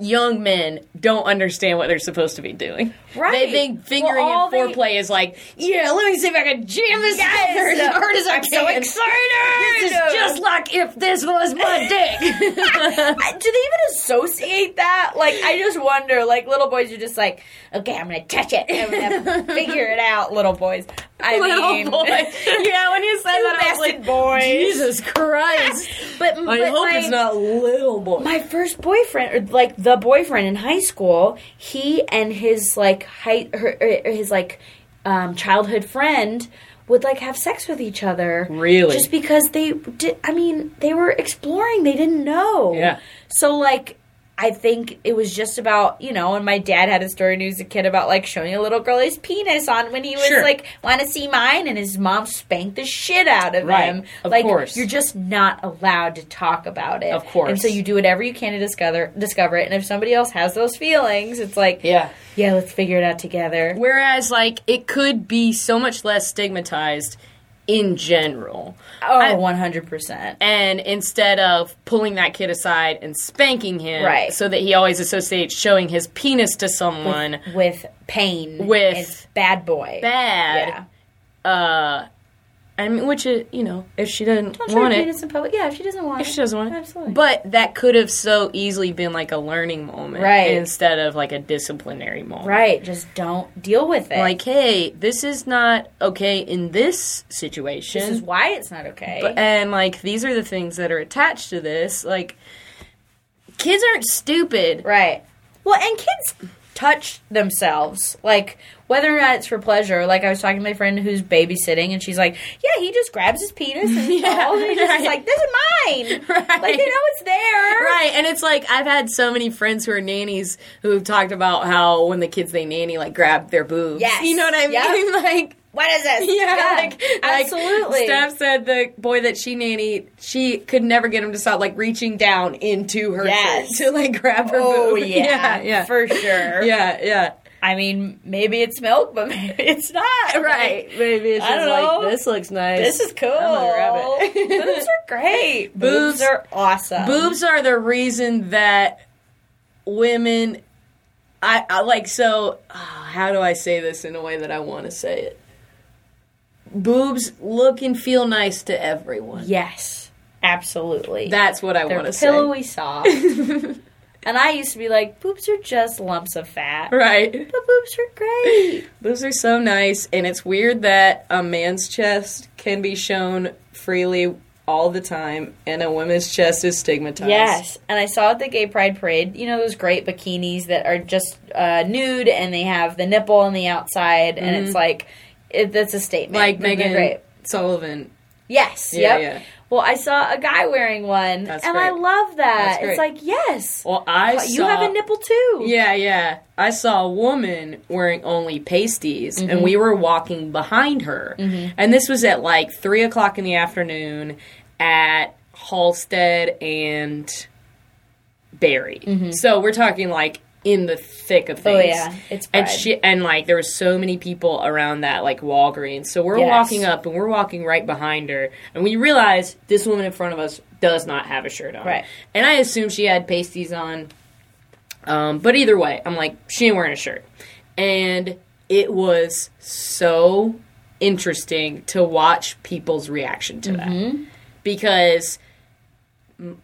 young men don't understand what they're supposed to be doing. Right. They think fingering Well, and they- foreplay is like, yeah, let me see if I can jam this Yes! together as hard as I I'm can. so excited! This is just like if this was my dick. Do they even associate that? Like, I just wonder. Like, little boys are just like, okay, I'm gonna touch it. I'm gonna figure it out, little boys. I Little mean, boy. Yeah, when you said that, I was like, boys. Jesus Christ. But, I but hope my, it's not little boy. my first boyfriend, or like the boyfriend in high school. He and his like high, her, his like um, childhood friend would like have sex with each other. Really? Just because they did. I mean, they were exploring. They didn't know. Yeah. So like. I think it was just about, you know, and my dad had a story when he was a kid about like showing a little girl his penis on when he was Sure. like, want to see mine, and his mom spanked the shit out of Right. him. Of like, course. you're just not allowed to talk about it. Of course. And so you do whatever you can to discover discover it. And if somebody else has those feelings, it's like, yeah. yeah, let's figure it out together. Whereas, like, it could be so much less stigmatized in general. Oh, I- 100%. and instead of pulling that kid aside and spanking him Right. so that he always associates showing his penis to someone With pain. With- bad boy. bad Yeah. uh i mean which is you know if she doesn't Don't want it in public. Yeah, if she doesn't want if it. she doesn't want it Absolutely. but that could have so easily been like a learning moment Right. instead of like a disciplinary moment right. Just don't deal with it. like hey this is not okay in this situation this is why it's not okay. But, and like these are the things that are attached to this. Like kids aren't stupid. Right. Well, and kids touch themselves, like whether or not it's for pleasure. Like I was talking to my friend who's babysitting, and she's like, "Yeah, he just grabs his penis and Yeah, and he's just like, this is mine. Right. Like you know, it's there. Right, and it's like I've had so many friends who are nannies who have talked about how when the kids they nanny like grab their boobs. Yes. you know what I mean? Yep. Like What is this? yeah, like, like absolutely. Steph said the boy that she nanny, she could never get him to stop like reaching down into her Yes. to like grab her Oh boob. yeah, yeah, yeah, for sure. yeah, yeah. I mean, maybe it's milk, but maybe it's not. Right, maybe it's I just don't like know. this looks nice. This is cool. I'm gonna grab it. Boobs are great. Boobs, Boobs- are awesome. boobs are the reason that women I, I like so uh, how do i say this in a way that i want to say it boobs look and feel nice to everyone Yes, absolutely. that's what i want to say pillowy soft. and I used to be like, boobs are just lumps of fat. right But boobs are great. boobs are so nice and it's weird that a man's chest can be shown freely all the time and a woman's chest is stigmatized Yes, and I saw at the Gay Pride Parade, you know those great bikinis that are just uh, nude and they have the nipple on the outside, and it's like it, that's a statement. Mm-hmm. like megan great. sullivan Yes. Yeah, yep. yeah. Well, I saw a guy wearing one, That's and I love that. Great. It's like yes, well i you saw have a nipple too. Yeah, yeah. I saw a woman wearing only pasties, Mm-hmm. and we were walking behind her. And this was at like three o'clock in the afternoon at Halsted and Barry. So we're talking like in the thick of things. Mm-hmm. Oh yeah, it's And she and like there were so many people around that like Walgreens. So we're Yes. walking up and we're walking right behind her, and we realize this woman in front of us does not have a shirt on. Right. And I assume she had pasties on. Um, but either way, I'm like, she ain't wearing a shirt. And it was so interesting to watch people's reaction to that. Because,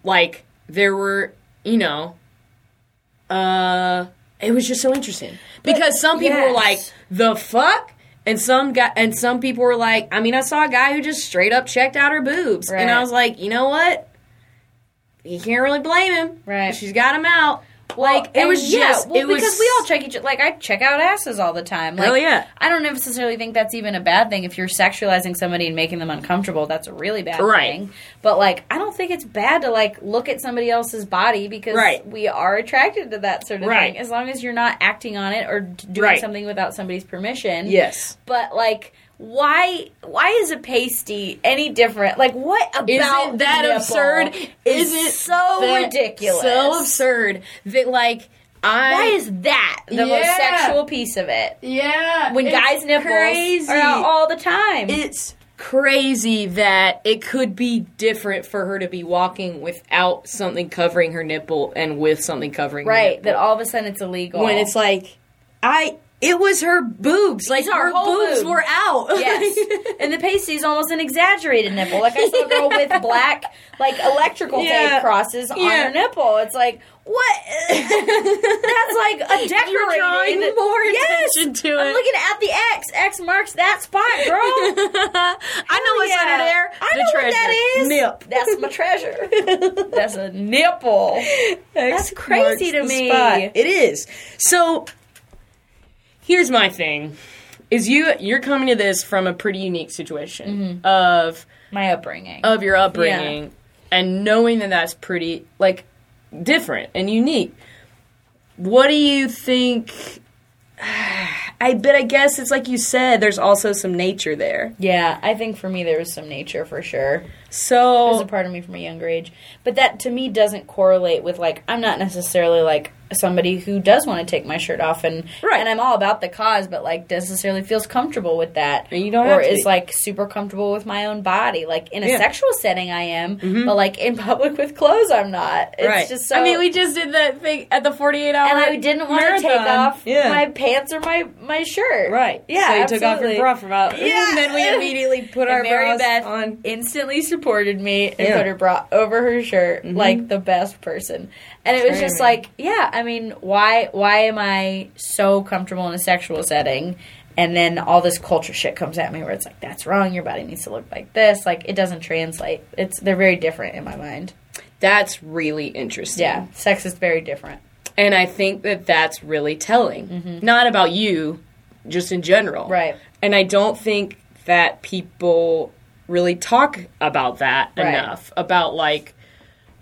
like, there were, you know, uh, it was just so interesting. Because some people were like, the fuck? And some guy, and some people were like, I mean, I saw a guy who just straight up checked out her boobs, and I was like, you know what? You can't really blame him. Right. She's got him out. Like it was yeah, just well, it was because we all check each like I check out asses all the time. Like, Hell yeah. I don't necessarily think that's even a bad thing. If you're sexualizing somebody and making them uncomfortable, that's a really bad Right. thing. But like, I don't think it's bad to like look at somebody else's body because Right. we are attracted to that sort of Right. thing. As long as you're not acting on it or doing something without somebody's permission. yes. But like. Why? Why is a pasty any different? Like, what about Isn't that nipple absurd? Is Isn't so ridiculous? So absurd that like I Why is that the most sexual piece of it? yeah When guys' nipples crazy. are out all the time. it's crazy that it could be different for her to be walking without something covering her nipple and with something covering her nipple. right. That all of a sudden it's illegal. when it's like I it was her boobs like her boobs boob. were out Yes. and the pasty's almost an exaggerated nipple. Like I saw a girl with black, like electrical Yeah. tape crosses on her nipple. It's like, what? That's like a decorated. You're drawing more yes. attention to it. I'm looking at the X. X marks that spot, girl. I know what's Yeah. under there. I the know treasure. what that is. Nip. That's my treasure. That's a nipple. That's crazy to the me. spot. It is. So here's my thing. Is you you're coming to this from a pretty unique situation Mm-hmm. of My upbringing. of your upbringing and knowing that that's pretty like different and unique. What do you think I but I guess it's like you said there's also some nature there. yeah, I think for me there was some nature for sure. So there's a part of me from a younger age. But that to me doesn't correlate with like I'm not necessarily like somebody who does want to take my shirt off and Right. and I'm all about the cause, but like necessarily feels comfortable with that. And you don't or is be. like super comfortable with my own body. Like in a Yeah. Mm-hmm. sexual setting I am, but like in public with clothes I'm not. It's right. just so I mean we just did that thing at the 48 hour and I didn't want to take off Yeah. my pants or my my shirt. Right. Yeah. So you took off your bra for about. Yeah. And then we immediately put our Mary bras Beth on. instantly supported me and Yeah. Mm-hmm. put her bra over her shirt like the best person. And it was just like, yeah, I mean, why why am I so comfortable in a sexual setting? And then all this culture shit comes at me where it's like, that's wrong. Your body needs to look like this. Like it doesn't translate. It's they're very different in my mind. That's really interesting. Yeah, sex is very different. And I think that that's really telling. Not about you, just in general. Right. And I don't think that people really talk about that Right. enough. About like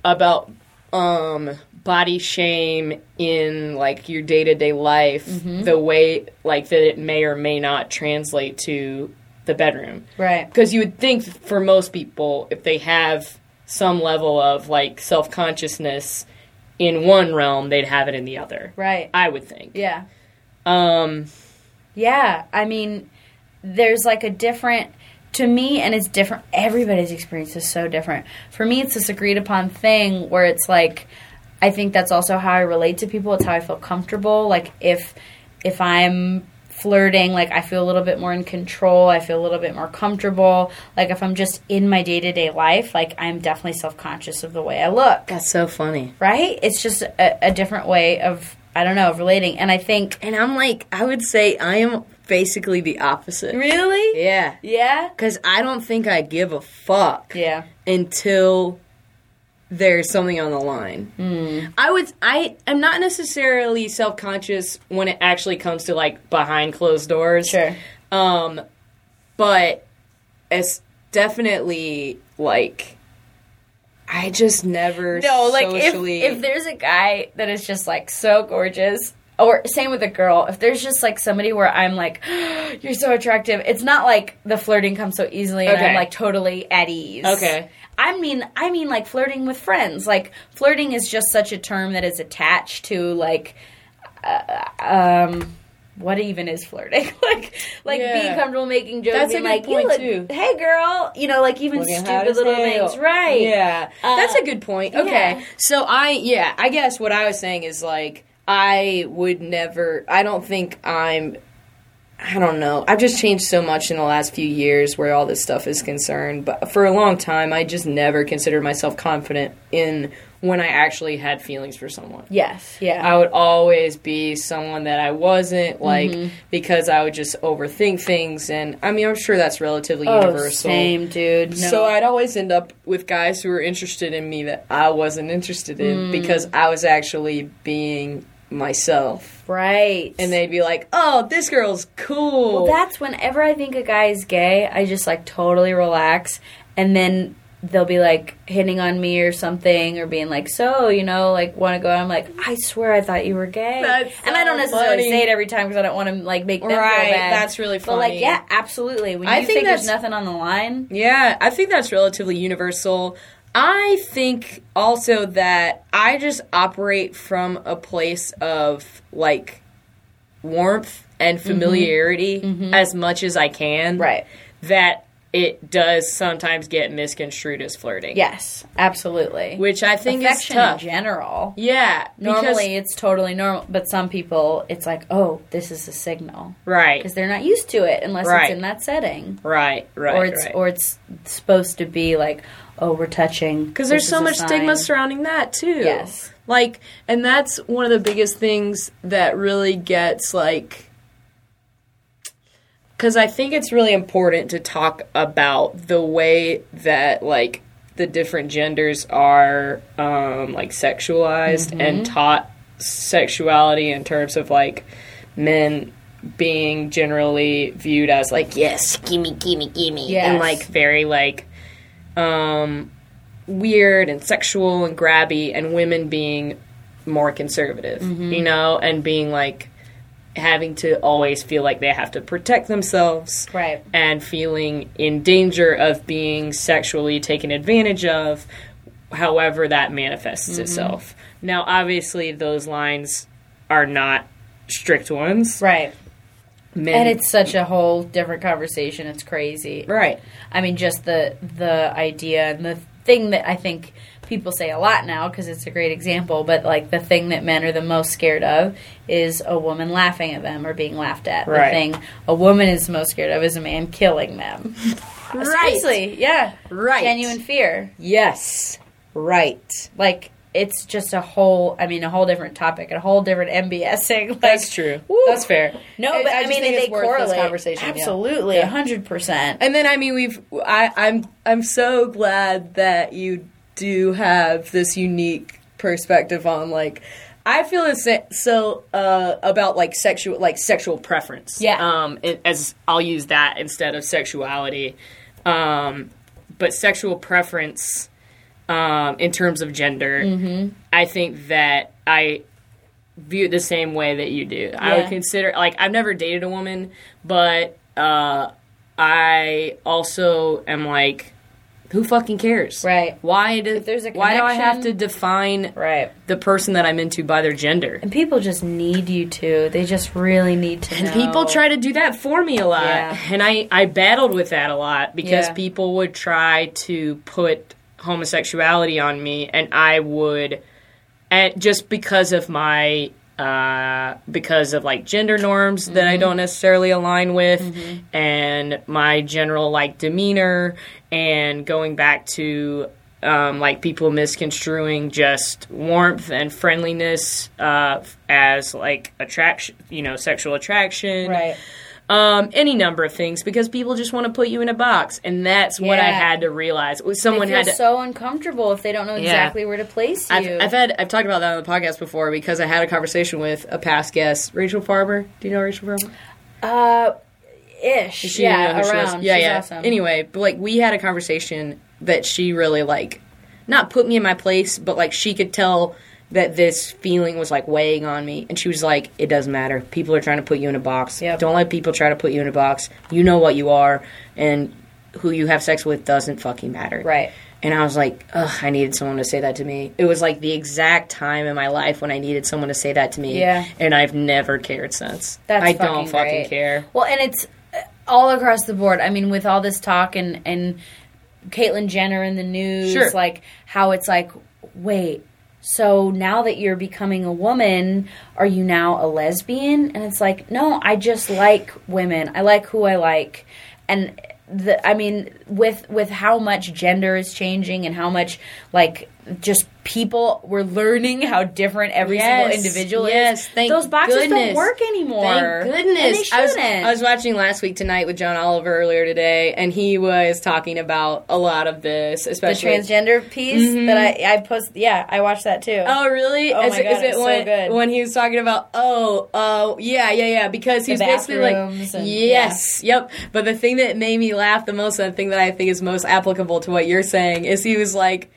about um body shame in like your day-to-day life, Mm-hmm. the way like that it may or may not translate to the bedroom. Right. Because you would think for most people, if they have some level of like self consciousness in one realm, they'd have it in the other. Right. I would think. Yeah. Um, Yeah, I mean, there's like a different to me, and it's different. Everybody's experience is so different. For me, it's this agreed upon thing where it's like, I think that's also how I relate to people. It's how I feel comfortable. Like if if I'm flirting, like I feel a little bit more in control. I feel a little bit more comfortable. Like if I'm just in my day to day life, like I'm definitely self conscious of the way I look. that's so funny. Right? It's just a, a different way of I don't know of relating. And I think And I'm like, I would say I am basically the opposite. really, Yeah. yeah. Because I don't think I give a fuck Yeah. until there's something on the line. I would I am not necessarily self conscious when it actually comes to like behind closed doors. Sure. Um, but it's definitely like I just never No, like socially if if there's a guy that is just like so gorgeous, or same with a girl, if there's just like somebody where I'm like, you're so attractive, it's not like the flirting comes so easily and I'm Okay. like totally at ease. Okay. I mean, I mean like flirting with friends. Like flirting is just such a term that is attached to like, uh, um. What even is flirting? like, like Yeah. being comfortable making jokes. That's a good like, point, look- too. Hey, girl, you know, like even Looking stupid little hell. things, right? Yeah, Uh, that's a good point. Okay, yeah. so I yeah, I guess what I was saying is like I would never. I don't think I'm. I don't know. I've just changed so much in the last few years where all this stuff is concerned. But for a long time, I just never considered myself confident in when I actually had feelings for someone. Yes, yeah. I would always be someone that I wasn't, like, Mm-hmm. because I would just overthink things. And I mean, I'm sure that's relatively oh, universal. same, dude. No. So I'd always end up with guys who were interested in me that I wasn't interested in Mm. because I was actually being myself. Right, And they'd be like, "Oh, this girl's cool." well, that's whenever I think a guy is gay, I just like totally relax, and then they'll be like hitting on me or something, or being like, "So, you know, like want to go?" I'm like, "I swear, I thought you were gay," That's and I don't necessarily funny. say it every time because I don't want to like make them Right, feel bad. that's really funny. But like, yeah, absolutely. When I you think think, there's nothing on the line, yeah, I think that's relatively universal. I think also that I just operate from a place of like warmth and mm-hmm. familiarity mm-hmm. as much as I can. Right. That it does sometimes get misconstrued as flirting. Yes, absolutely. Which I think Affection is tough. in general. yeah. Normally, it's totally normal, but some people, it's like, oh, this is a signal right. because they're not used to it unless Right. it's in that setting, Right. Right. or it's right. or it's supposed to be like, oh, we're touching because there's so much stigma surrounding that too. Yes. Like, and that's one of the biggest things that really gets like. Because I think it's really important to talk about the way that like the different genders are um, like sexualized and taught sexuality in terms of like men being generally viewed as like yes gimme gimme gimme Yes. and like very like um weird and sexual and grabby and women being more conservative you know and being like having to always feel like they have to protect themselves Right. and feeling in danger of being sexually taken advantage of however that manifests mm-hmm. itself now obviously those lines are not strict ones Right. Men, And it's such a whole different conversation. It's crazy. right I mean, just the the idea and the thing that I think people say a lot now because it's a great example. But like the thing that men are the most scared of is a woman laughing at them or being laughed at. Right. The thing a woman is most scared of is a man killing them. Seriously, yeah, Right. Genuine fear. yes right Like it's just a whole. I mean, a whole different topic, a whole different MBSing. Like, that's true woo. that's fair No, I- but I I, mean, think they it's worth this correlate. conversation, yeah. Absolutely, Yeah. hundred percent. And then I mean we've I, I'm I'm so glad that you do have this unique perspective on like I feel so uh, about like sexual like sexual preference. Yeah. Um, it- as I'll use that instead of sexuality, um, but sexual preference um, in terms of gender. Mm-hmm. I think that I view it the same way that you do. I would consider like I've never dated a woman, but uh, I also am like, who fucking cares? Right. Why do If there's a why do I have to define Right. the person that I'm into by their gender? And people just need you to. They just really need to And know. people try to do that for me a lot. Yeah. And I, I battled with that a lot because Yeah. people would try to put homosexuality on me and I would and just because of my uh, because of like gender norms that Mm-hmm. I don't necessarily align with and my general like demeanor and going back to um, like people misconstruing just warmth and friendliness uh, as like attraction, you know, sexual attraction, Right. Um, any number of things because people just want to put you in a box, and that's what I had to realize. Someone had to. so uncomfortable if they don't know Yeah. exactly where to place you. I've, I've had I've talked about that on the podcast before because I had a conversation with a past guest, Rachel Farber. Do you know Rachel Farber? uh, ish. She yeah, didn't know who she was. around. Yeah, She's yeah. awesome. Anyway, but like we had a conversation that she really like, not put me in my place, but like she could tell that this feeling was like weighing on me, and she was like, "It doesn't matter. People are trying to put you in a box. Yep. Don't let people try to put you in a box. You know what you are, and who you have sex with doesn't fucking matter." Right. And I was like, Ugh, I needed someone to say that to me. It was like the exact time in my life when I needed someone to say that to me. Yeah. And I've never cared since. That's I fucking don't fucking great. care. Well, and it's uh, all across the board. I mean, with all this talk and and Caitlyn Jenner in the news, Sure. like how it's like, wait, so now that you're becoming a woman, are you now a lesbian? And it's like, no, I just like women. I like who I like, and the I mean, with with how much gender is changing and how much like just people we're learning how different every Yes, single individual yes, is. thank Those boxes goodness. don't work anymore. Thank goodness. I was, shouldn't. I was watching last week tonight with John Oliver earlier today, and he was talking about a lot of this, especially the transgender piece mm-hmm. that I I post. Yeah, I watched that too. Oh really? Oh is, my it- God, is it it's so when, good. when he was talking about oh oh yeah yeah yeah because he's basically like and- yes yep. But the thing that made me laugh the most, and the thing that I think is most applicable to what you're saying, is he was like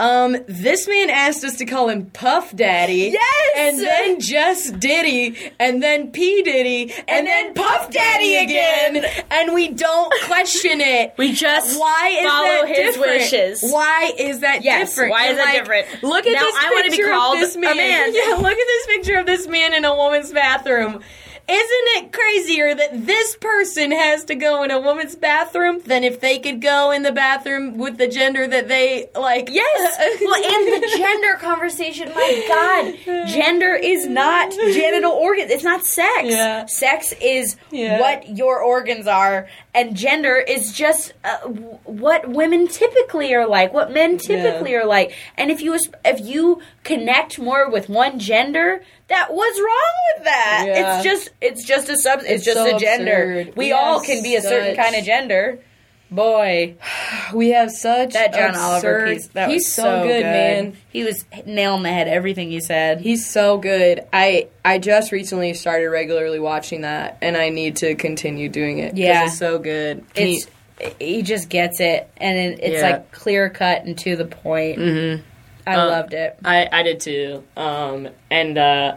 Um, this man asked us to call him Puff Daddy. Yes! And then Just Diddy, and then P Diddy, and, then Puff Daddy again. And we don't question it. We just Why is follow that his different? wishes. Why is that Yes, different? why is And, that like, different? Look at Now this I wanna be picture called of this man. man. Yeah, look at this picture of this man in a woman's bathroom. Isn't it crazier that this person has to go in a woman's bathroom than if they could go in the bathroom with the gender that they like? Yes. well, and the gender conversation, my God. Gender is not genital organs. It's not sex. Yeah. Sex is Yeah. what your organs are, and gender is just uh, what women typically are like, what men typically are like. And if you if you connect more with one gender, that what's wrong with that? Yeah. It's just it's just a sub. It's, It's just so a gender. absurd. We We all can be a certain kind of gender. Boy, We have such that John Oliver piece. That he's was so, good, man. He was nailing the head everything he said. He's so good. I I just recently started regularly watching that, and I need to continue doing it. Yeah. it's so good. He- it's he just gets it, and it, it's Yeah. like clear cut and to the point. Mm-hmm. I Uh, loved it. I, I did too. Um, and uh,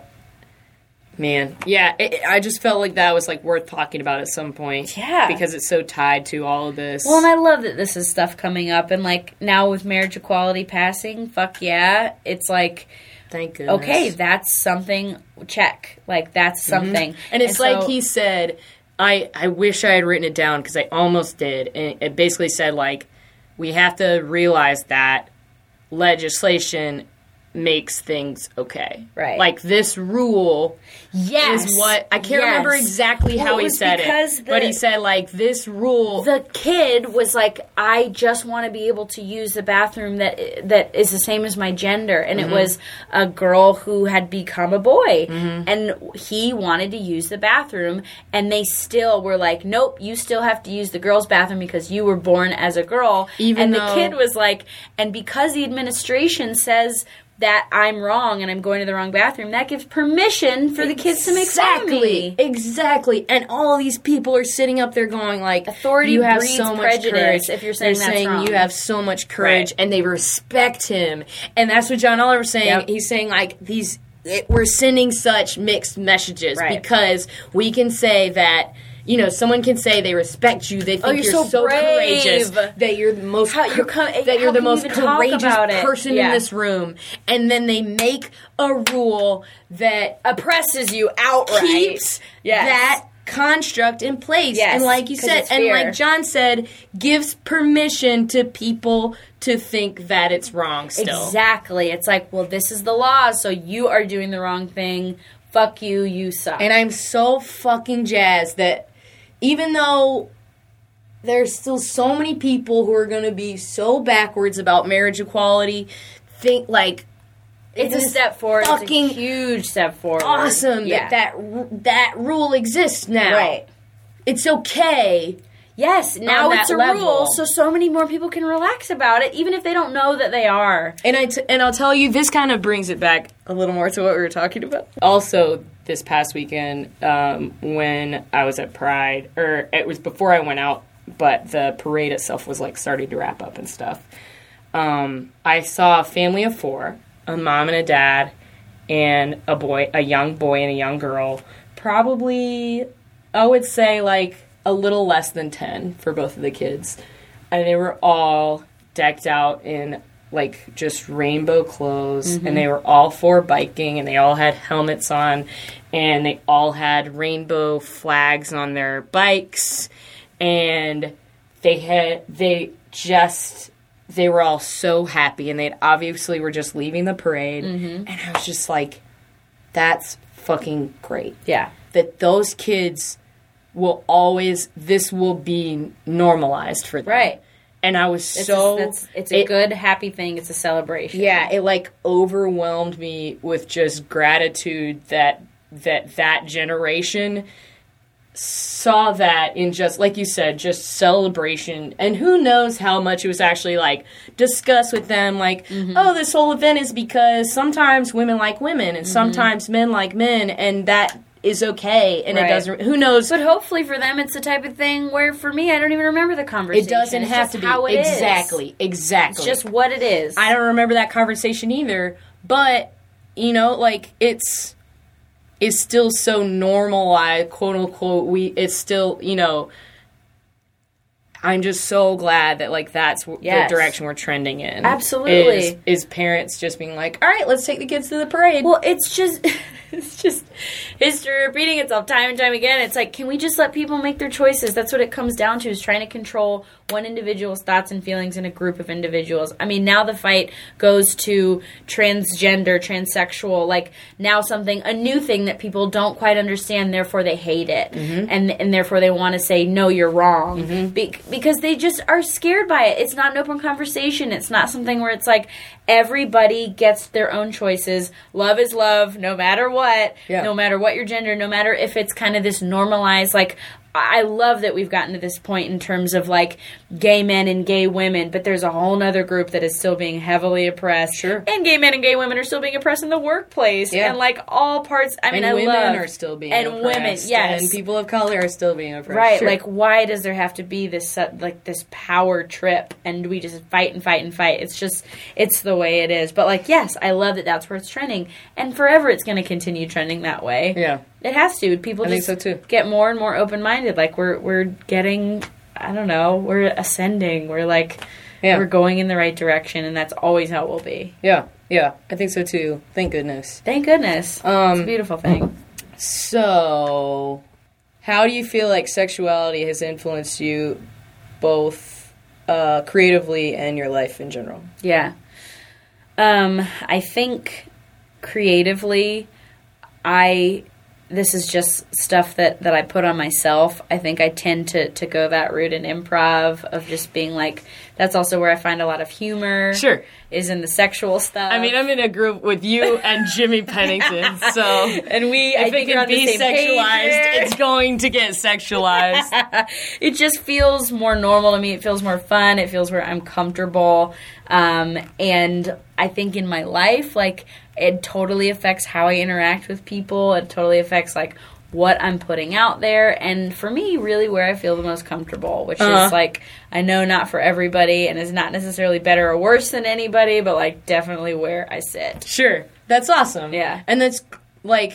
man, yeah, it, it- I just felt like that was like worth talking about at some point. Yeah. because it's so tied to all of this. Well, and I love that this is stuff coming up, and like now with marriage equality passing, fuck yeah, it's like thank goodness. okay, that's something. Check, like that's something, and it's like so- he said. I I wish I had written it down because I almost did. And it basically said like we have to realize that legislation makes things okay. Right. Like this rule yes, is what I can't remember exactly how he said it, but he said like this rule. the kid was like i just want to be able to use the bathroom that that is the same as my gender and Mm-hmm. it was a girl who had become a boy and he wanted to use the bathroom and they still were like nope you still have to use the girls bathroom because you were born as a girl Even and the kid was like and because the administration says that I'm wrong and I'm going to the wrong bathroom. That gives permission for the kids to make fun of me. Exactly. And all these people are sitting up there going like Authority you have breeds so much prejudice courage. if you're saying They're that's saying wrong. you have so much courage Right. and they respect him. And that's what John Oliver's saying. Yep. He's saying like these it, we're sending such mixed messages Right. because we can say that you know, someone can say they respect you. They oh, think Oh, you're you're, so brave. courageous. That you're the most How- you're that you're the most courageous person Yeah. in this room. And then they make a rule that Oppresses you outright. keeps Yes. that construct in place. Yes, and like you said, and like John said, gives permission to people to think that it's wrong still. Exactly. It's like, well, this is the law, so you are doing the wrong thing. Fuck you, you suck. And I'm so fucking jazzed that even though there's still so many people who are going to be so backwards about marriage equality, think like it's a step forward. fucking it's a huge step forward. awesome Yeah. that that that rule exists now. right. It's okay. Yes, now it's a level. rule, so so many more people can relax about it, even if they don't know that they are. And I t- and I'll tell you, this kind of brings it back a little more to what we were talking about. Also, this past weekend, um, when I was at Pride, or it was before I went out, but the parade itself was like starting to wrap up and stuff. Um, I saw a family of four, a mom and a dad, and a boy, a young boy and a young girl. Probably, I would say like a little less than ten for both of the kids, and they were all decked out in like just rainbow clothes and mm-hmm. they were all for biking and they all had helmets on and they all had rainbow flags on their bikes and they had they just they were all so happy and they obviously were just leaving the parade. Mm-hmm. And I was just like that's fucking great. Yeah. that those kids will always this will be normalized for them Right. and I was It's so a, it's a it- good, happy thing. It's a celebration. yeah it like overwhelmed me with just gratitude that that that generation saw that in just like you said just celebration and who knows how much it was actually like discussed with them like mm-hmm. oh this whole event is because sometimes women like women and mm-hmm. sometimes men like men and that is okay and it doesn't who knows But hopefully for them, it's the type of thing where for me, I don't even remember the conversation. it doesn't It's have to be it is. exactly exactly It's just what it is. I don't remember that conversation either, but you know, like it's it's still so normalized, quote unquote. We it's still you know. I'm just so glad that like that's Yes. the direction we're trending in. Absolutely. is, is parents just being like, all right, let's take the kids to the parade. Well, it's just it's just history repeating itself time and time again. It's like, can we just let people make their choices? That's what it comes down to: is trying to control one individual's thoughts and feelings in a group of individuals. I mean, now the fight goes to transgender, transsexual, like now something a new thing that people don't quite understand. Therefore, they hate it, mm-hmm. and and therefore they want to say, no, you're wrong, mm-hmm. Be- because they just are scared by it. It's not an open conversation. It's not something where it's like everybody gets their own choices. Love is love, no matter what. Yeah. No matter what your gender, no matter if it's kind of this normalized, like, I love that we've gotten to this point in terms of like gay men and gay women, but there's a whole other group that is still being heavily oppressed. Sure. And gay men and gay women are still being oppressed in the workplace. Yeah. And like all parts, I mean, and I women love, are still being and oppressed, women, yes, and people of color are still being oppressed. Right, Sure. like why does there have to be this uh, like this power trip and we just fight and fight and fight? It's just it's the way it is. But like yes, I love that that's where it's trending and forever it's going to continue trending that way. yeah, It has to. People I think just so, too. get more and more open-minded. Like we're we're getting I don't know, we're ascending. We're like Yeah. we're going in the right direction and that's always how it will be. yeah, yeah. I think so too. Thank goodness. Thank goodness. it's a Um, beautiful thing. so how do you feel like sexuality has influenced you, both uh, creatively and your life in general? Yeah. Um, I think creatively, I this is just stuff that that I put on myself. I think I tend to to go that route in improv of just being like. That's also where I find a lot of humor. Sure. is in the sexual stuff. I mean, I'm in a group with you and Jimmy Pennington, so and we I if it can be sexualized, it's going to get sexualized. it just feels more normal to me. It feels more fun. It feels where I'm comfortable. Um, and I think in my life, like, it totally affects how I interact with people. It totally affects, like, what I'm putting out there. And for me, really where I feel the most comfortable, which Uh-huh. is, like, I know not for everybody and is not necessarily better or worse than anybody, but, like, definitely where I sit. Sure. That's awesome. Yeah. And that's like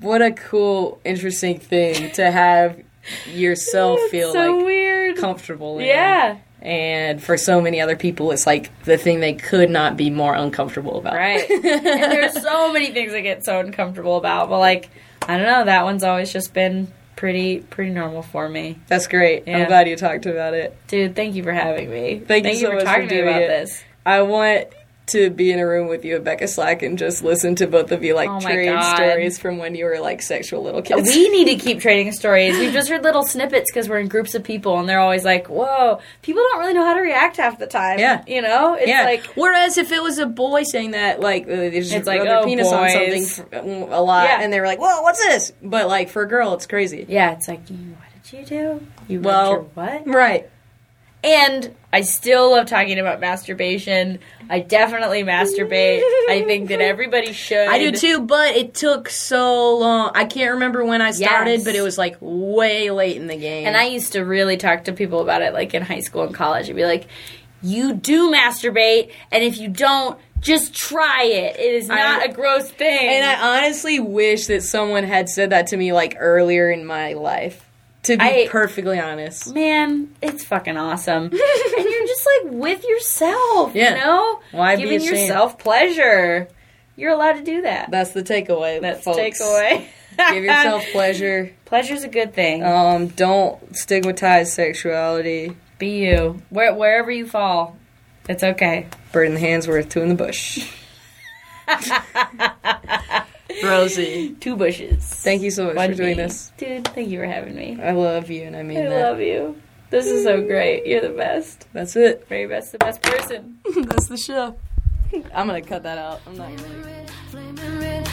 what a cool, interesting thing to have yourself feel so like weird. comfortable in. yeah. And for so many other people it's like the thing they could not be more uncomfortable about. Right. and there's so many things I get so uncomfortable about, but like I don't know, that one's always just been pretty pretty normal for me. That's great. Yeah. I'm glad you talked about it. Dude, thank you for having me. Thank you so for much for talking to me about it. this. I want to be in a room with you at Becca Slack and just listen to both of you like Oh trade God. stories from when you were like sexual little kids. We need to keep trading stories. We've just heard little snippets because we're in groups of people, and they're always like, "Whoa!" People don't really know how to react half the time. Yeah. you know, it's yeah. like Whereas if it was a boy saying that, like they just It's like, their oh, penis on something a lot, Yeah. and they were like, "Whoa, what's this?" But like for a girl, it's crazy. yeah, it's like, what did you do? You Well, what? Right. And I still love talking about masturbation. I definitely masturbate. I think that everybody should. I do too, but it took so long. I can't remember when I started, Yes. but it was like way late in the game. And I used to really talk to people about it, like in high school and college. I'd be like, "You do masturbate, and if you don't, just try it. It is not I- a gross thing." and I honestly wish that someone had said that to me like earlier in my life. To be I- perfectly honest, Man, it's fucking awesome. and you're just like with yourself, Yeah. you know? Why be Giving ashamed? yourself pleasure. You're allowed to do that. that's the takeaway. That's folks. takeaway. Give yourself pleasure. Pleasure's a good thing. Um, don't stigmatize sexuality. Be you. Where, wherever you fall, it's okay. Bird in the hand's worth two in the bush. Rosie, Two bushes. thank you so much One for doing bee. this. Dude, thank you for having me. I love you, and I mean I that. love you. This is so great. You're the best. That's it. Very best, the best person. That's the show. I'm gonna cut that out. I'm not really.